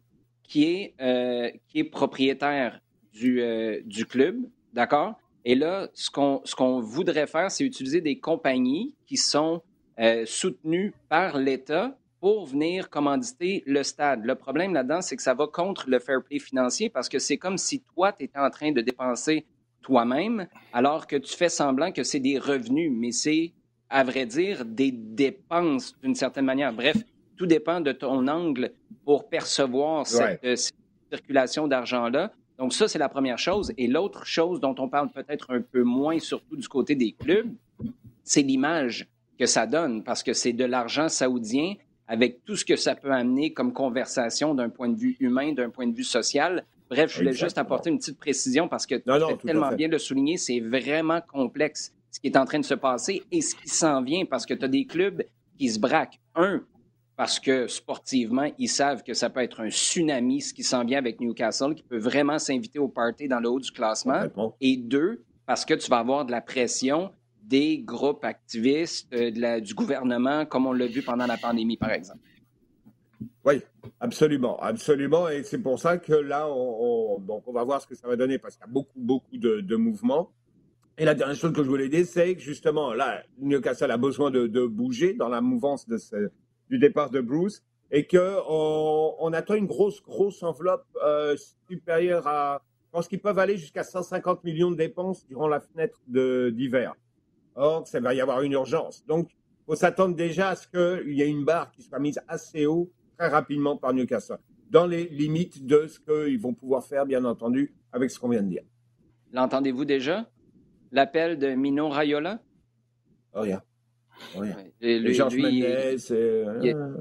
qui est, euh, qui est propriétaire du, euh, du club, d'accord? Et là, ce qu'on qu'on voudrait faire, c'est utiliser des compagnies qui sont soutenues par l'État pour venir commanditer le stade. Le problème là-dedans, c'est que ça va contre le fair play financier parce que c'est comme si toi, tu étais en train de dépenser toi-même alors que tu fais semblant que c'est des revenus, mais c'est, à vrai dire, des dépenses d'une certaine manière. Bref, tout dépend de ton angle pour percevoir cette, euh, circulation d'argent-là. Donc ça, c'est la première chose. Et l'autre chose dont on parle peut-être un peu moins, surtout du côté des clubs, c'est l'image que ça donne, parce que c'est de l'argent saoudien avec tout ce que ça peut amener comme conversation d'un point de vue humain, d'un point de vue social. Bref, je voulais juste apporter une petite précision parce que tu as tellement bien le souligner, c'est vraiment complexe ce qui est en train de se passer et ce qui s'en vient parce que tu as des clubs qui se braquent. Un, parce que sportivement, ils savent que ça peut être un tsunami, ce qui s'en vient avec Newcastle, qui peut vraiment s'inviter au party dans le haut du classement. Et deux, parce que tu vas avoir de la pression des groupes activistes euh, du gouvernement, comme on l'a vu pendant la pandémie, par exemple. Oui, absolument, absolument. Et c'est pour ça que là, on, donc on va voir ce que ça va donner parce qu'il y a beaucoup, beaucoup de, mouvements. Et la dernière chose que je voulais dire, c'est que justement, là, Newcastle a besoin de, bouger dans la mouvance du départ de Bruce et qu'on on attend une grosse, grosse enveloppe euh, supérieure à. Je pense qu'ils peuvent aller jusqu'à 150 millions de dépenses durant la fenêtre d'hiver. Or, ça va y avoir une urgence. Donc, il faut s'attendre déjà à ce qu'il y ait une barre qui soit mise assez haut très rapidement par Newcastle, dans les limites de ce qu'ils vont pouvoir faire, bien entendu, avec ce qu'on vient de dire. L'entendez-vous déjà? L'appel de Mino Raiola? Oh, yeah. Oh, yeah. Et lui, ils,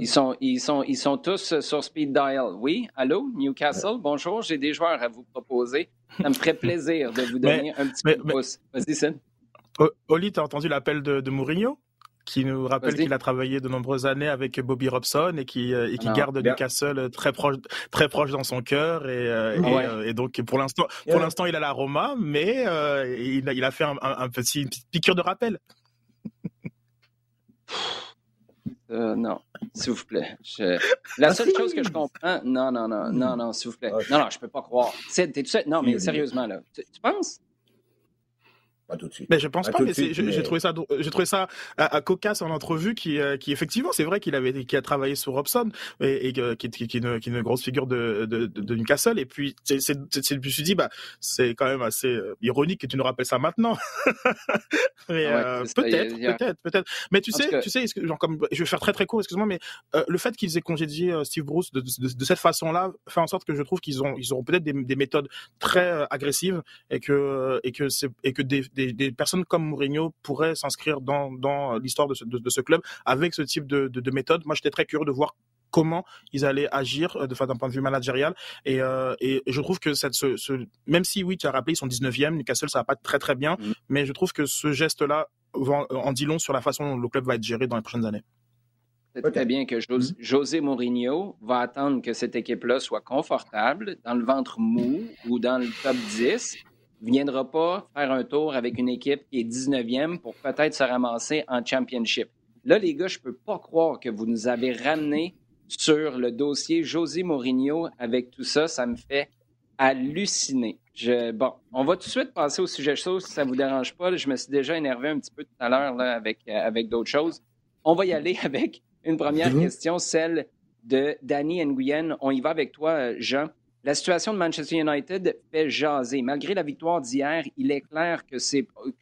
sont, ils, sont, ils sont tous sur speed dial. Oui, allô, Newcastle, bonjour, j'ai des joueurs à vous proposer. Ça me ferait plaisir de vous donner un petit peu de pouce. Vas-y, Sen. Oli, tu as entendu l'appel de, de Mourinho qui nous rappelle qu'il a travaillé de nombreuses années avec Bobby Robson et qui, euh, et qui garde Newcastle très proche, très proche dans son cœur. Et, euh, euh, et, donc, pour l'instant, pour l'instant, il a la Roma, mais il, a, il a fait un, un, petit, une petite piqûre de rappel. (laughs) non, s'il vous plaît. La seule chose que je comprends, non, non, non, non, non, s'il vous plaît. Non, non, je peux pas croire. Non, mais sérieusement là, tu penses? Pas tout de suite. Mais je pense pas, mais j'ai trouvé ça, j'ai trouvé ça à, cocasse en entrevue qui, euh, qui effectivement, c'est vrai qu'il avait, qui a travaillé sur Robson et, et qui, qui, qui, est une, qui, est une, grosse figure de, de, de Newcastle. Et puis, c'est, c'est, je me suis dit, bah, c'est quand même assez euh, ironique que tu nous rappelles ça maintenant. (laughs) mais ah euh, peut-être, peut-être, peut-être. Mais tu sais, tu sais, genre comme, je vais faire très très court, excuse-moi, mais le fait qu'ils aient congédié Steve Bruce de, de, cette façon-là fait en sorte que je trouve qu'ils ont, ils auront peut-être des, des méthodes très agressives et que, et que c'est, et que des des, personnes comme Mourinho pourraient s'inscrire dans, dans l'histoire de ce, de, ce, club avec ce type de, de, méthode. Moi, j'étais très curieux de voir comment ils allaient agir euh, de d'un point de vue managérial et, euh, et je trouve que cette ce, ce, même si oui tu as rappelé ils sont 19e Newcastle ça va pas très très bien mm. mais je trouve que ce geste là en dit long sur la façon dont le club va être géré dans les prochaines années c'est très bien que mm. José Mourinho va attendre que cette équipe-là soit confortable, dans le ventre mou ou dans le top 10, ne viendra pas faire un tour avec une équipe qui est 19e pour peut-être se ramasser en championship. Là, les gars, je ne peux pas croire que vous nous avez ramené sur le dossier José Mourinho avec tout ça. Ça me fait halluciné. Je, bon, on va tout de suite passer au sujet chaud si ça ne vous dérange pas. Je me suis déjà énervé un petit peu tout à l'heure avec, euh, avec d'autres choses. On va y aller (laughs) avec une première mhm. question, celle de Danny Nguyen. On y va avec toi, Jean. La situation de Manchester United fait jaser. Malgré la victoire d'hier, il est clair que,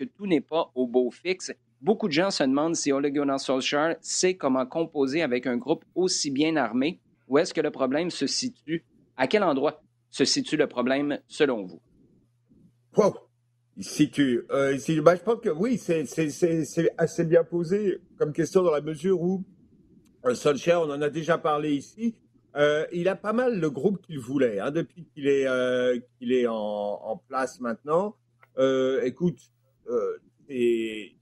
tout n'est pas au beau fixe. Beaucoup de gens se demandent si Ole Gunnar Solskjaer sait comment composer avec un groupe aussi bien armé. Où est-ce que le problème se situe? À quel endroit se situe le problème selon vous? Wow. Il se situe. Euh, bah, je pense que oui, c'est assez bien posé comme question dans la mesure où euh, Solskjaer, on en a déjà parlé ici, euh, il a pas mal le groupe qu'il voulait hein, depuis qu'il est, euh, est en, place maintenant. Euh, écoute, euh, il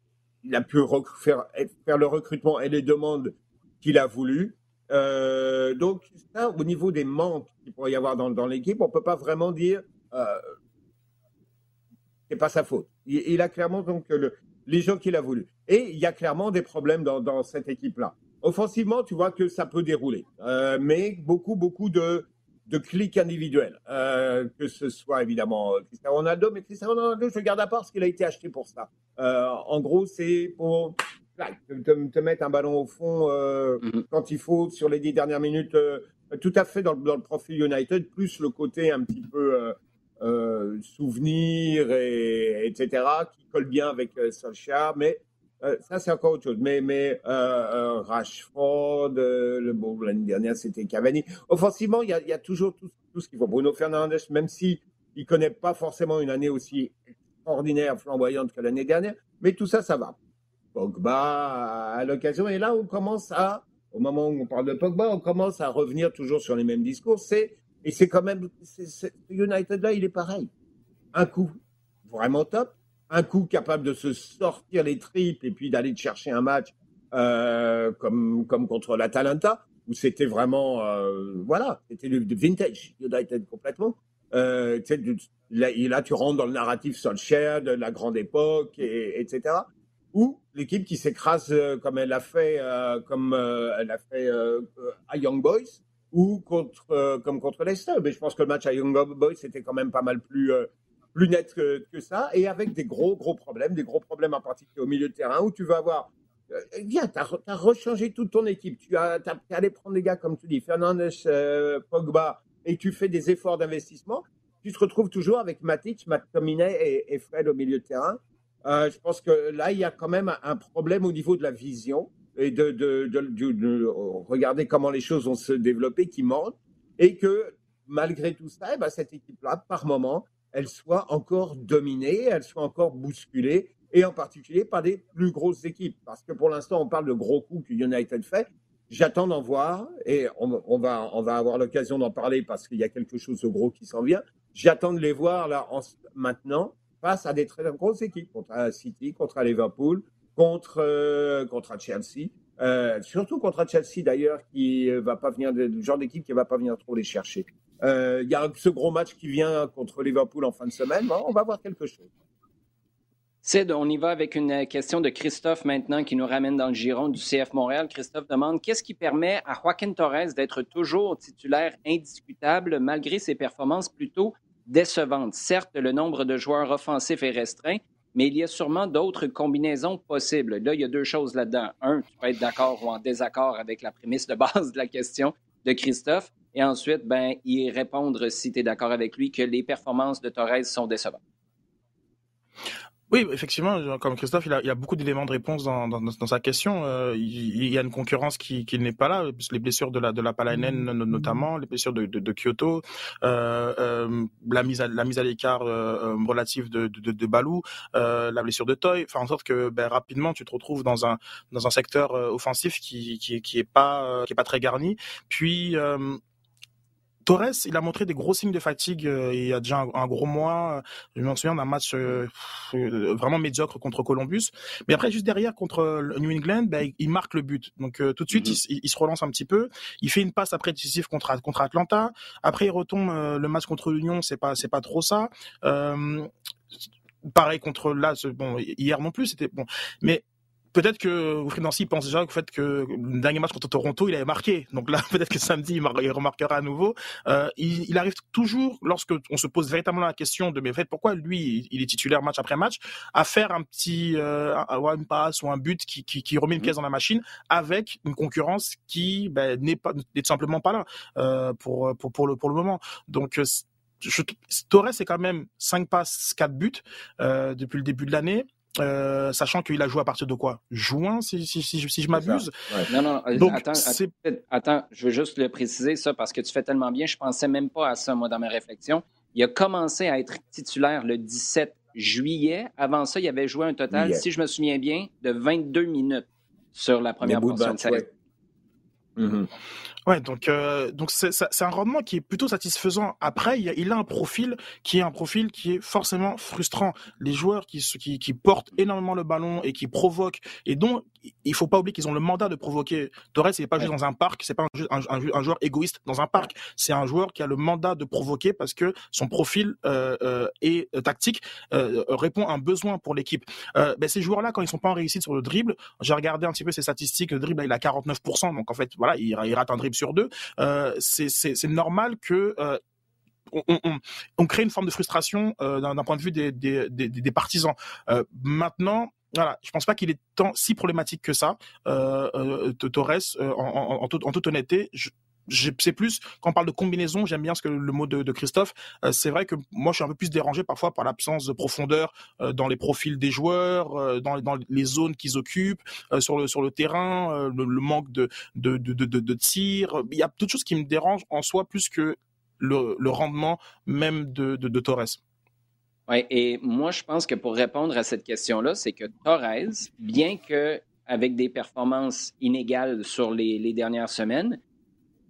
a pu faire, faire le recrutement et les demandes qu'il a voulu. Donc, au niveau des manques qu'il pourrait y avoir dans, l'équipe, on peut pas vraiment dire c'est pas sa faute. Il, a clairement donc le, les gens qu'il a voulu. Et il y a clairement des problèmes dans, dans cette équipe-là. Offensivement, tu vois que ça peut dérouler, euh, mais beaucoup, beaucoup de, de clics individuels, euh, que ce soit évidemment Cristiano Ronaldo, mais Cristiano Ronaldo, je le garde à part parce qu'il a été acheté pour ça. Euh, en gros, c'est pour te, te, mettre un ballon au fond euh, mm-hmm. quand il faut sur les dix dernières minutes, euh, tout à fait dans, dans, le profil United, plus le côté un petit peu euh, souvenir, et, etc., qui colle bien avec Solskjaer, mais euh, ça, c'est encore autre chose. Mais, euh, euh Rashford, l'année dernière, c'était Cavani. Offensivement, il y a, toujours tout, tout ce qu'il faut. Bruno Fernandes, même si il connaît pas forcément une année aussi extraordinaire, flamboyante que l'année dernière, mais tout ça, ça va. Pogba à l'occasion. Et là, on commence à, au moment où on parle de Pogba, on commence à revenir toujours sur les mêmes discours. C'est, et c'est quand même, c'est, United là, il est pareil. Un coup vraiment top, un coup capable de se sortir les tripes et puis d'aller chercher un match euh, comme, comme contre l'Atalanta, où c'était vraiment, euh, voilà, c'était le vintage United complètement. Euh, là, là, tu rentres dans le narratif Solskjaer de la grande époque, et, etc. Ou l'équipe qui s'écrase euh, comme elle a fait, euh, comme euh, elle a fait à Young Boys, ou contre, comme contre Leicester. Mais je pense que le match à Young Boys c'était quand même pas mal plus net que, que, ça, et avec des gros, gros problèmes, des gros problèmes en particulier au milieu de terrain, où tu vas avoir, euh, viens, tu as, rechangé toute ton équipe, tu as, es allé prendre des gars, comme tu dis, Fernandes, euh, Pogba, et tu fais des efforts d'investissement, tu te retrouves toujours avec Matic, McTominay et, et Fred au milieu de terrain. Euh, je pense que là, il y a quand même un problème au niveau de la vision et de, de, de, de regarder comment les choses vont se développer qui manque, et que malgré tout ça, eh ben, cette équipe-là, par moment, elle soit encore dominée, elle soit encore bousculée, et en particulier par des plus grosses équipes. Parce que pour l'instant, on parle de gros coups que United fait. J'attends d'en voir, et on, va, avoir l'occasion d'en parler parce qu'il y a quelque chose de gros qui s'en vient. J'attends de les voir là en, maintenant face à des très grosses équipes, contre City, contre Liverpool, contre, euh, contre Chelsea. Euh, surtout contre Chelsea d'ailleurs, qui va pas venir, le genre d'équipe qui va pas venir trop les chercher. Euh, il y a ce gros match qui vient contre Liverpool en fin de semaine. on va voir quelque chose. Sid, on y va avec une question de Christophe maintenant qui nous ramène dans le giron du CF Montréal. Christophe demande qu'est-ce qui permet à Joaquin Torres d'être toujours titulaire indiscutable malgré ses performances plutôt décevantes? Certes, le nombre de joueurs offensifs est restreint, mais il y a sûrement d'autres combinaisons possibles. Là, il y a deux choses là-dedans. Un, tu peux être d'accord ou en désaccord avec la prémisse de base de la question de Christophe. Et ensuite, ben, y répondre, si tu es d'accord avec lui, que les performances de Torres sont décevantes. Oui, effectivement, comme Christophe, il a, il a beaucoup d'éléments de réponse dans, dans, dans sa question. Euh, il, y a une concurrence qui, qui n'est pas là. Les blessures de la de la Palainen mm. notamment, les blessures de, de, de Kyoto, euh, euh, la mise à la mise à l'écart relative de, de, de Balou, euh, la blessure de Toy, enfin en sorte que ben, rapidement tu te retrouves dans un dans un secteur offensif qui qui, qui est pas qui est pas très garni. Puis Torres, il a montré des gros signes de fatigue euh, il y a déjà un, gros mois. Je me souviens d'un match euh, euh, vraiment médiocre contre Columbus. Mais après, juste derrière, contre New England, ben, il marque le but. Donc tout de suite, mm-hmm. il, se relance un petit peu. Il fait une passe après décisive contre, contre Atlanta. Après, il retombe le match contre l'Union, c'est pas, c'est pas trop ça. pareil contre là, bon, hier non plus, c'était bon. Mais peut-être que Nancy pense déjà au fait que le dernier match contre Toronto, il avait marqué. Donc là, (laughs) peut-être que samedi, il remarquera à nouveau. Euh, il, il, arrive toujours, lorsque on se pose véritablement la question de mais en fait pourquoi lui, il est titulaire match après match, à faire un petit euh, une passe ou un but qui, qui, qui remet une pièce dans la machine avec une concurrence qui ben, n'est pas n'est tout simplement pas là euh, pour, pour pour le pour le moment. Donc euh, je, Torres c'est quand même 5 passes, 4 buts euh, depuis le début de l'année. Euh, sachant qu'il a joué à partir de quoi? Juin, si, si, si, si je m'abuse? Non, non, euh, Donc, attends, attends, je veux juste le préciser, ça, parce que tu fais tellement bien, je pensais même pas à ça, moi, dans mes réflexions. Il a commencé à être titulaire le 17 juillet. Avant ça, il avait joué un total, si je me souviens bien, de 22 minutes sur la première portion de sa mm-hmm. Ouais, donc euh, donc c'est un rendement qui est plutôt satisfaisant. Après, il, a, il a un profil qui est un profil qui est forcément frustrant. Les joueurs qui, qui, qui portent énormément le ballon et qui provoquent et dont il faut pas oublier qu'ils ont le mandat de provoquer. Torres, il n'est pas juste dans un parc, c'est pas un, un, un, joueur égoïste dans un parc. C'est un joueur qui a le mandat de provoquer parce que son profil euh, euh, et euh, tactique euh, répond à un besoin pour l'équipe. Euh, ben ces joueurs-là, quand ils sont pas en réussite sur le dribble, j'ai regardé un petit peu ses statistiques. Le dribble, il a 49%, donc en fait, voilà, il, il rate un dribble sur deux. Euh, c'est normal que euh, on, crée une forme de frustration euh, d'un point de vue des, partisans. Maintenant, voilà, je pense pas qu'il est tant si problématique que ça, Torres, en, en, en, toute honnêteté. Je, c'est plus quand on parle de combinaison, j'aime bien ce que le mot de, Christophe. Euh, c'est vrai que moi je suis un peu plus dérangé parfois par l'absence de profondeur euh, dans les profils des joueurs, euh, dans, les zones qu'ils occupent, sur le terrain, le, manque de de, tir. Il y a toutes choses qui me dérangent en soi plus que le, rendement même de, Torres. Oui, et moi je pense que pour répondre à cette question-là, c'est que Torres, bien que avec des performances inégales sur les dernières semaines,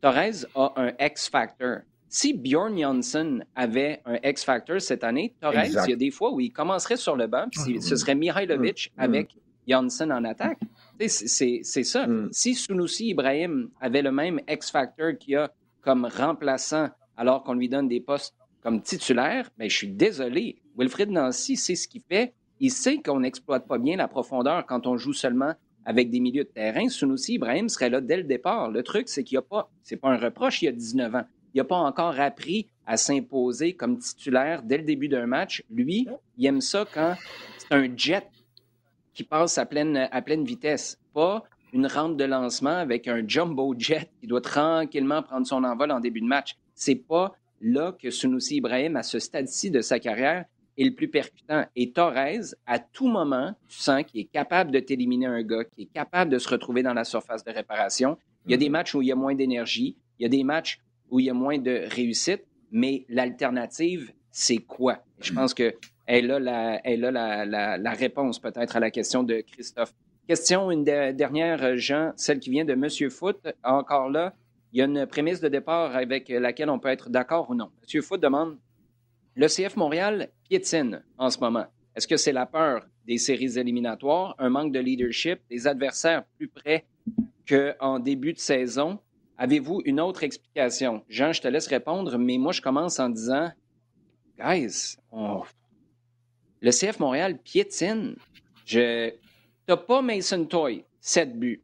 Torres a un X-Factor. Si Bjorn Janssen avait un X-Factor cette année, Torres, il y a des fois où il commencerait sur le banc, puis ce serait Mihailovic mm. avec Janssen en attaque. C'est ça. Mm. Si Sunusi Ibrahim avait le même X-Factor qu'il a comme remplaçant alors qu'on lui donne des postes comme titulaire, ben, je suis désolé. Wilfred Nancy sait ce qu'il fait. Il sait qu'on n'exploite pas bien la profondeur quand on joue seulement avec des milieux de terrain, Sunusi Ibrahim serait là dès le départ. Le truc, c'est qu'il n'y a pas, c'est pas un reproche, il y a 19 ans. Il n'a pas encore appris à s'imposer comme titulaire dès le début d'un match. Lui, il aime ça quand c'est un jet qui passe à pleine, à pleine vitesse, pas une rampe de lancement avec un jumbo jet qui doit tranquillement prendre son envol en début de match. C'est pas là que Sunusi Ibrahim, à ce stade-ci de sa carrière, le plus percutant. Et Torres, à tout moment, tu sens qu'il est capable de t'éliminer un gars, qui est capable de se retrouver dans la surface de réparation. Il y a des mhm. matchs où il y a moins d'énergie, il y a des matchs où il y a moins de réussite, mais l'alternative, c'est quoi? Je pense qu'elle a, la, elle a la, la, la réponse peut-être à la question de Christophe. Question, une dernière, Jean, celle qui vient de Monsieur Foot. Encore là, il y a une prémisse de départ avec laquelle on peut être d'accord ou non. Monsieur Foot demande le CF Montréal piétine en ce moment. Est-ce que c'est la peur des séries éliminatoires, un manque de leadership, des adversaires plus près qu'en début de saison? Avez-vous une autre explication? Jean, je te laisse répondre, mais moi, je commence en disant, guys, le CF Montréal piétine. Je... T'as pas Mason Toy, 7 buts.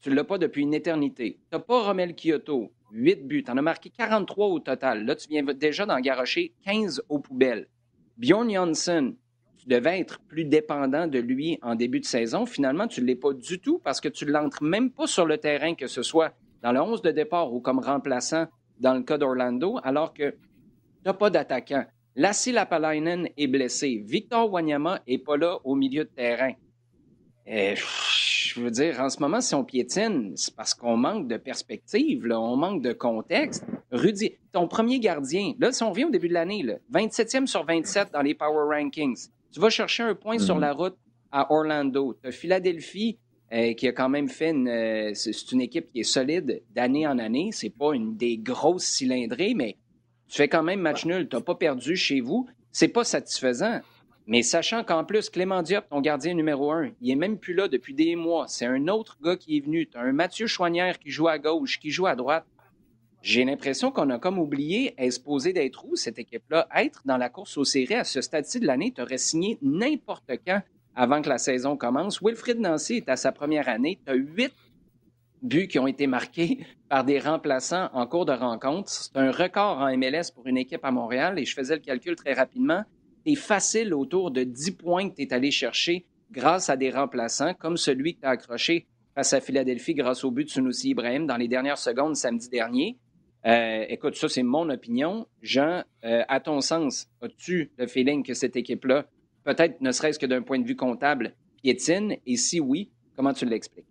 Tu l'as pas depuis une éternité. T'as pas Romel Kyoto, 8 buts. Tu en as marqué 43 au total. Là, tu viens déjà d'en garocher 15 aux poubelles. Bjorn Janssen, tu devais être plus dépendant de lui en début de saison. Finalement, tu ne l'es pas du tout parce que tu ne l'entres même pas sur le terrain, que ce soit dans le 11 de départ ou comme remplaçant dans le cas d'Orlando, alors que tu n'as pas d'attaquant. Lassi Lapalainen est blessé. Victor Wanyama n'est pas là au milieu de terrain. Eh, je veux dire, en ce moment, si on piétine, c'est parce qu'on manque de perspective, là, on manque de contexte. Rudy, ton premier gardien, là, si on revient au début de l'année, 27e sur 27 dans les Power Rankings, tu vas chercher un point sur mhm. la route à Orlando. Tu as Philadelphie, euh, qui a quand même fait une. Euh, c'est une équipe qui est solide d'année en année. C'est pas une des grosses cylindrées, mais tu fais quand même match nul. Tu n'as pas perdu chez vous. C'est pas satisfaisant. Mais sachant qu'en plus, Clément Diop, ton gardien numéro un, il est même plus là depuis des mois. C'est un autre gars qui est venu. Tu as un Mathieu Chouanière qui joue à gauche, qui joue à droite. J'ai l'impression qu'on a comme oublié, est supposé d'être où cette équipe-là? Être dans la course aux séries à ce stade-ci de l'année, tu aurais signé n'importe quand avant que la saison commence. Wilfrid Nancy est à sa première année. Tu as huit buts qui ont été marqués (laughs) par des remplaçants en cours de rencontre. C'est un record en MLS pour une équipe à Montréal et je faisais le calcul très rapidement. C'est facile autour de 10 points que tu es allé chercher grâce à des remplaçants comme celui que tu as accroché face à Philadelphie grâce au but de Sunusi Ibrahim dans les dernières secondes samedi dernier. Euh, écoute, ça, c'est mon opinion. Jean, euh, à ton sens, as-tu le feeling que cette équipe-là, peut-être ne serait-ce que d'un point de vue comptable, piétine? Et si oui, comment tu l'expliques?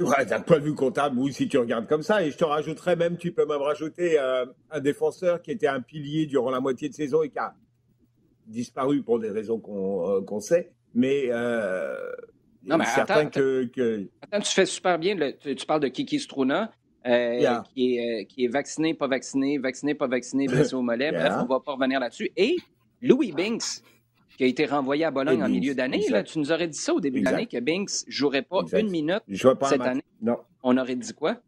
Ouais, d'un point de vue comptable, oui, si tu regardes comme ça. Et je te rajouterais même, tu peux même rajouter euh, un défenseur qui était un pilier durant la moitié de saison et qui a disparu pour des raisons qu'on sait. Mais, non, mais attends, que, attends, tu fais super bien. tu, parles de Kiki Struna. Euh, qui, est, euh, qui est vacciné, pas vacciné, vacciné, pas vacciné, (laughs) blessé au mollet. Bref, on va pas revenir là-dessus. Et Louis Binks, qui a été renvoyé à Bologne en milieu d'année. Tu nous aurais dit ça au début de l'année, que Binks ne jouerait pas une minute cette année. Non. On aurait dit quoi?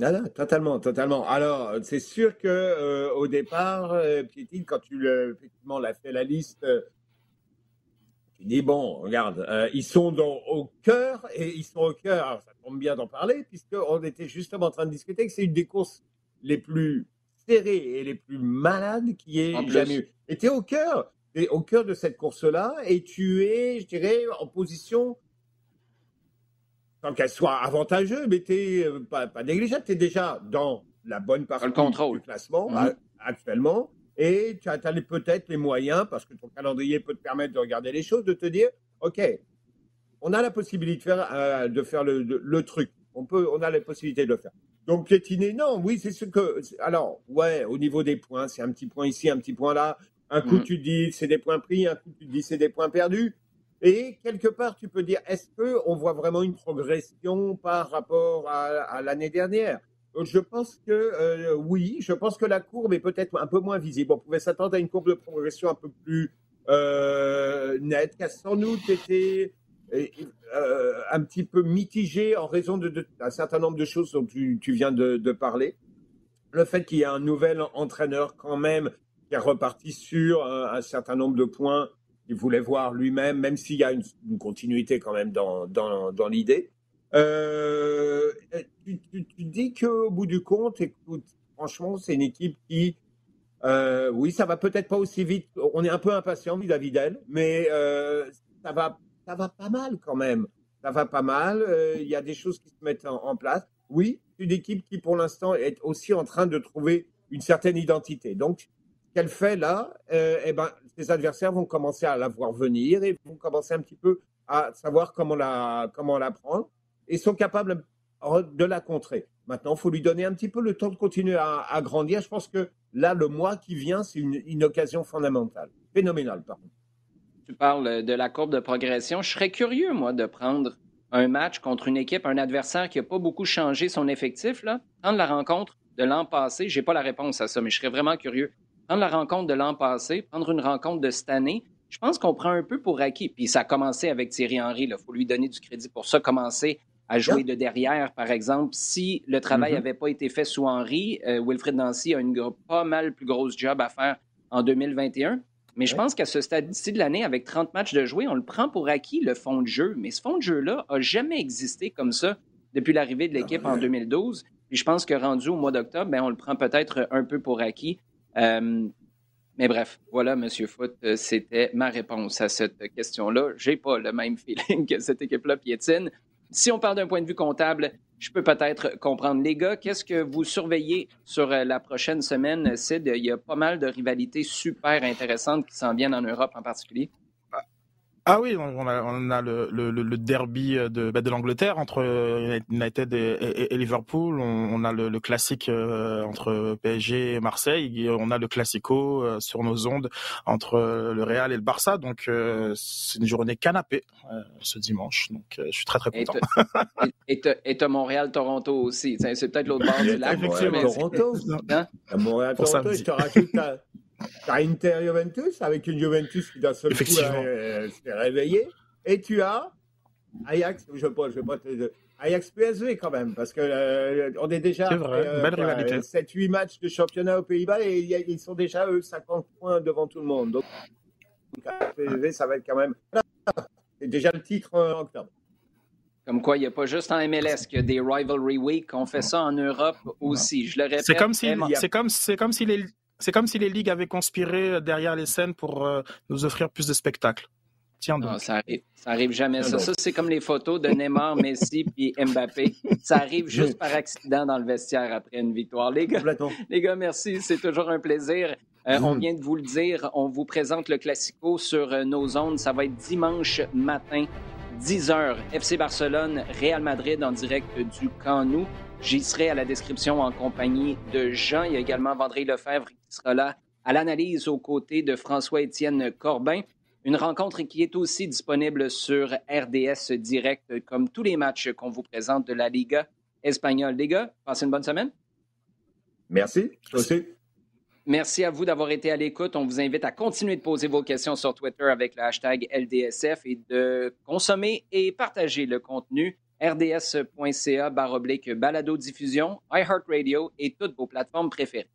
Non, non, totalement, totalement. Alors, c'est sûr que euh, au départ, euh, quand tu le, effectivement l'as fait la liste tu dis, bon, regarde, euh, ils sont au cœur, et ils sont au cœur, ça tombe bien d'en parler, puisqu'on était justement en train de discuter que c'est une des courses les plus serrées et les plus malades qui ait jamais eu. Et tu es au cœur, es au cœur de cette course-là, et tu es, je dirais, en position, sans qu'elle soit avantageuse, mais tu n'es euh, pas, pas négligeable, tu es déjà dans la bonne partie du classement mmh. actuellement et tu as, peut-être les moyens, parce que ton calendrier peut te permettre de regarder les choses, de te dire, OK, on a la possibilité de faire, euh, de faire le, truc. On, peut, on a la possibilité de le faire. Donc piétiner, non, oui, c'est ce que... Alors, ouais, au niveau des points, c'est un petit point ici, un petit point là. Un coup, mm. tu dis c'est des points pris, un coup, tu dis c'est des points perdus. Et quelque part, tu peux dire, est-ce qu'on voit vraiment une progression par rapport à l'année dernière? Je pense que euh, oui, je pense que la courbe est peut-être un peu moins visible. On pouvait s'attendre à une courbe de progression un peu plus euh, nette, qui a sans doute été euh, un petit peu mitigée en raison d'un certain nombre de choses dont tu, viens de, parler. Le fait qu'il y ait un nouvel entraîneur quand même qui a reparti sur un, certain nombre de points qu'il voulait voir lui-même, même s'il y a une, continuité quand même dans, dans l'idée. Euh, tu, tu, tu, dis qu'au bout du compte, écoute, franchement, c'est une équipe qui, euh, oui, ça va peut-être pas aussi vite. On est un peu impatient vis-à-vis d'elle, mais euh, ça va, ça va pas mal quand même. Ça va pas mal. Il y a des choses qui se mettent en, place. Oui, une équipe qui, pour l'instant, est aussi en train de trouver une certaine identité. Donc, qu'elle fait là, euh, eh ben, ses adversaires vont commencer à la voir venir et vont commencer un petit peu à savoir comment la, comment la prendre et sont capables de la contrer. Maintenant, il faut lui donner un petit peu le temps de continuer à, grandir. Je pense que là, le mois qui vient, c'est une, occasion fondamentale, phénoménale, pardon. Tu parles de la courbe de progression. Je serais curieux, moi, de prendre un match contre une équipe, un adversaire qui n'a pas beaucoup changé son effectif, là. Prendre la rencontre de l'an passé, je n'ai pas la réponse à ça, mais je serais vraiment curieux. Prendre la rencontre de l'an passé, prendre une rencontre de cette année, je pense qu'on prend un peu pour acquis. Puis ça a commencé avec Thierry Henry, il faut lui donner du crédit pour ça, commencer à jouer de derrière, par exemple. Si le travail n'avait mm-hmm. pas été fait sous Henry, euh, Wilfred Nancy a une pas mal plus grosse job à faire en 2021. Mais je pense qu'à ce stade-ci de l'année, avec 30 matchs de jouer, on le prend pour acquis, le fond de jeu. Mais ce fond de jeu-là n'a jamais existé comme ça depuis l'arrivée de l'équipe en 2012. Puis je pense que rendu au mois d'octobre, ben, on le prend peut-être un peu pour acquis. Euh, mais bref, voilà, Monsieur Foot, euh, c'était ma réponse à cette question-là. J'ai pas le même (laughs) feeling que cette équipe-là piétine si on parle d'un point de vue comptable, je peux peut-être comprendre. Les gars, qu'est-ce que vous surveillez sur euh, la prochaine semaine, Sid? Il y a pas mal de rivalités super intéressantes qui s'en viennent en Europe en particulier. Ah oui, on a, on a le, le, le, derby de, bah, de l'Angleterre entre United et, Liverpool. On, a le, classique euh, entre PSG et Marseille. Et on a le classico euh, sur nos ondes entre le Real et le Barça. Donc euh, c'est une journée canapé ce dimanche. Donc je suis très très content. Et tu as Montréal-Toronto aussi. C'est peut-être l'autre bord du lac. Toronto. Hein? Montréal-Toronto, tu as Inter Juventus avec une Juventus qui d'un seul coup euh, s'est réveillée. Et tu as Ajax, je ne sais pas, Ajax PSV quand même, parce que euh, on est déjà est 7-8 matchs de championnat aux Pays-Bas et ils sont déjà eux 50 points devant tout le monde. Donc... PVV, ça va être quand même. C'est déjà le titre en octobre. Comme quoi, il n'y a pas juste en MLS qu'il y a des Rivalry Week. On fait ça en Europe aussi. Je le répète. C'est comme si, c'est comme, c'est comme si les, c'est comme si les ligues avaient conspiré derrière les scènes pour euh, nous offrir plus de spectacles. Tiens donc. Non, ça arrive, ça arrive jamais. Ça, ça c'est comme les photos de Neymar, Messi (laughs) puis Mbappé. Ça arrive juste par accident dans le vestiaire après une victoire. Les gars, (laughs) les gars merci. C'est toujours un plaisir. Euh, on vient de vous le dire, on vous présente le Classico sur euh, nos ondes. Ça va être dimanche matin, 10h. FC Barcelone, Real Madrid en direct du Camp Nou. J'y serai à la description en compagnie de Jean. Il y a également Vendré Lefebvre qui sera là à l'analyse aux côtés de François-Étienne Corbin. Une rencontre qui est aussi disponible sur RDS Direct, comme tous les matchs qu'on vous présente de la Liga espagnole. Les gars, passez une bonne semaine. Merci. Aussi. Merci à vous d'avoir été à l'écoute. On vous invite à continuer de poser vos questions sur Twitter avec le hashtag LDSF et de consommer et partager le contenu rds.ca balado diffusion, iHeartRadio et toutes vos plateformes préférées.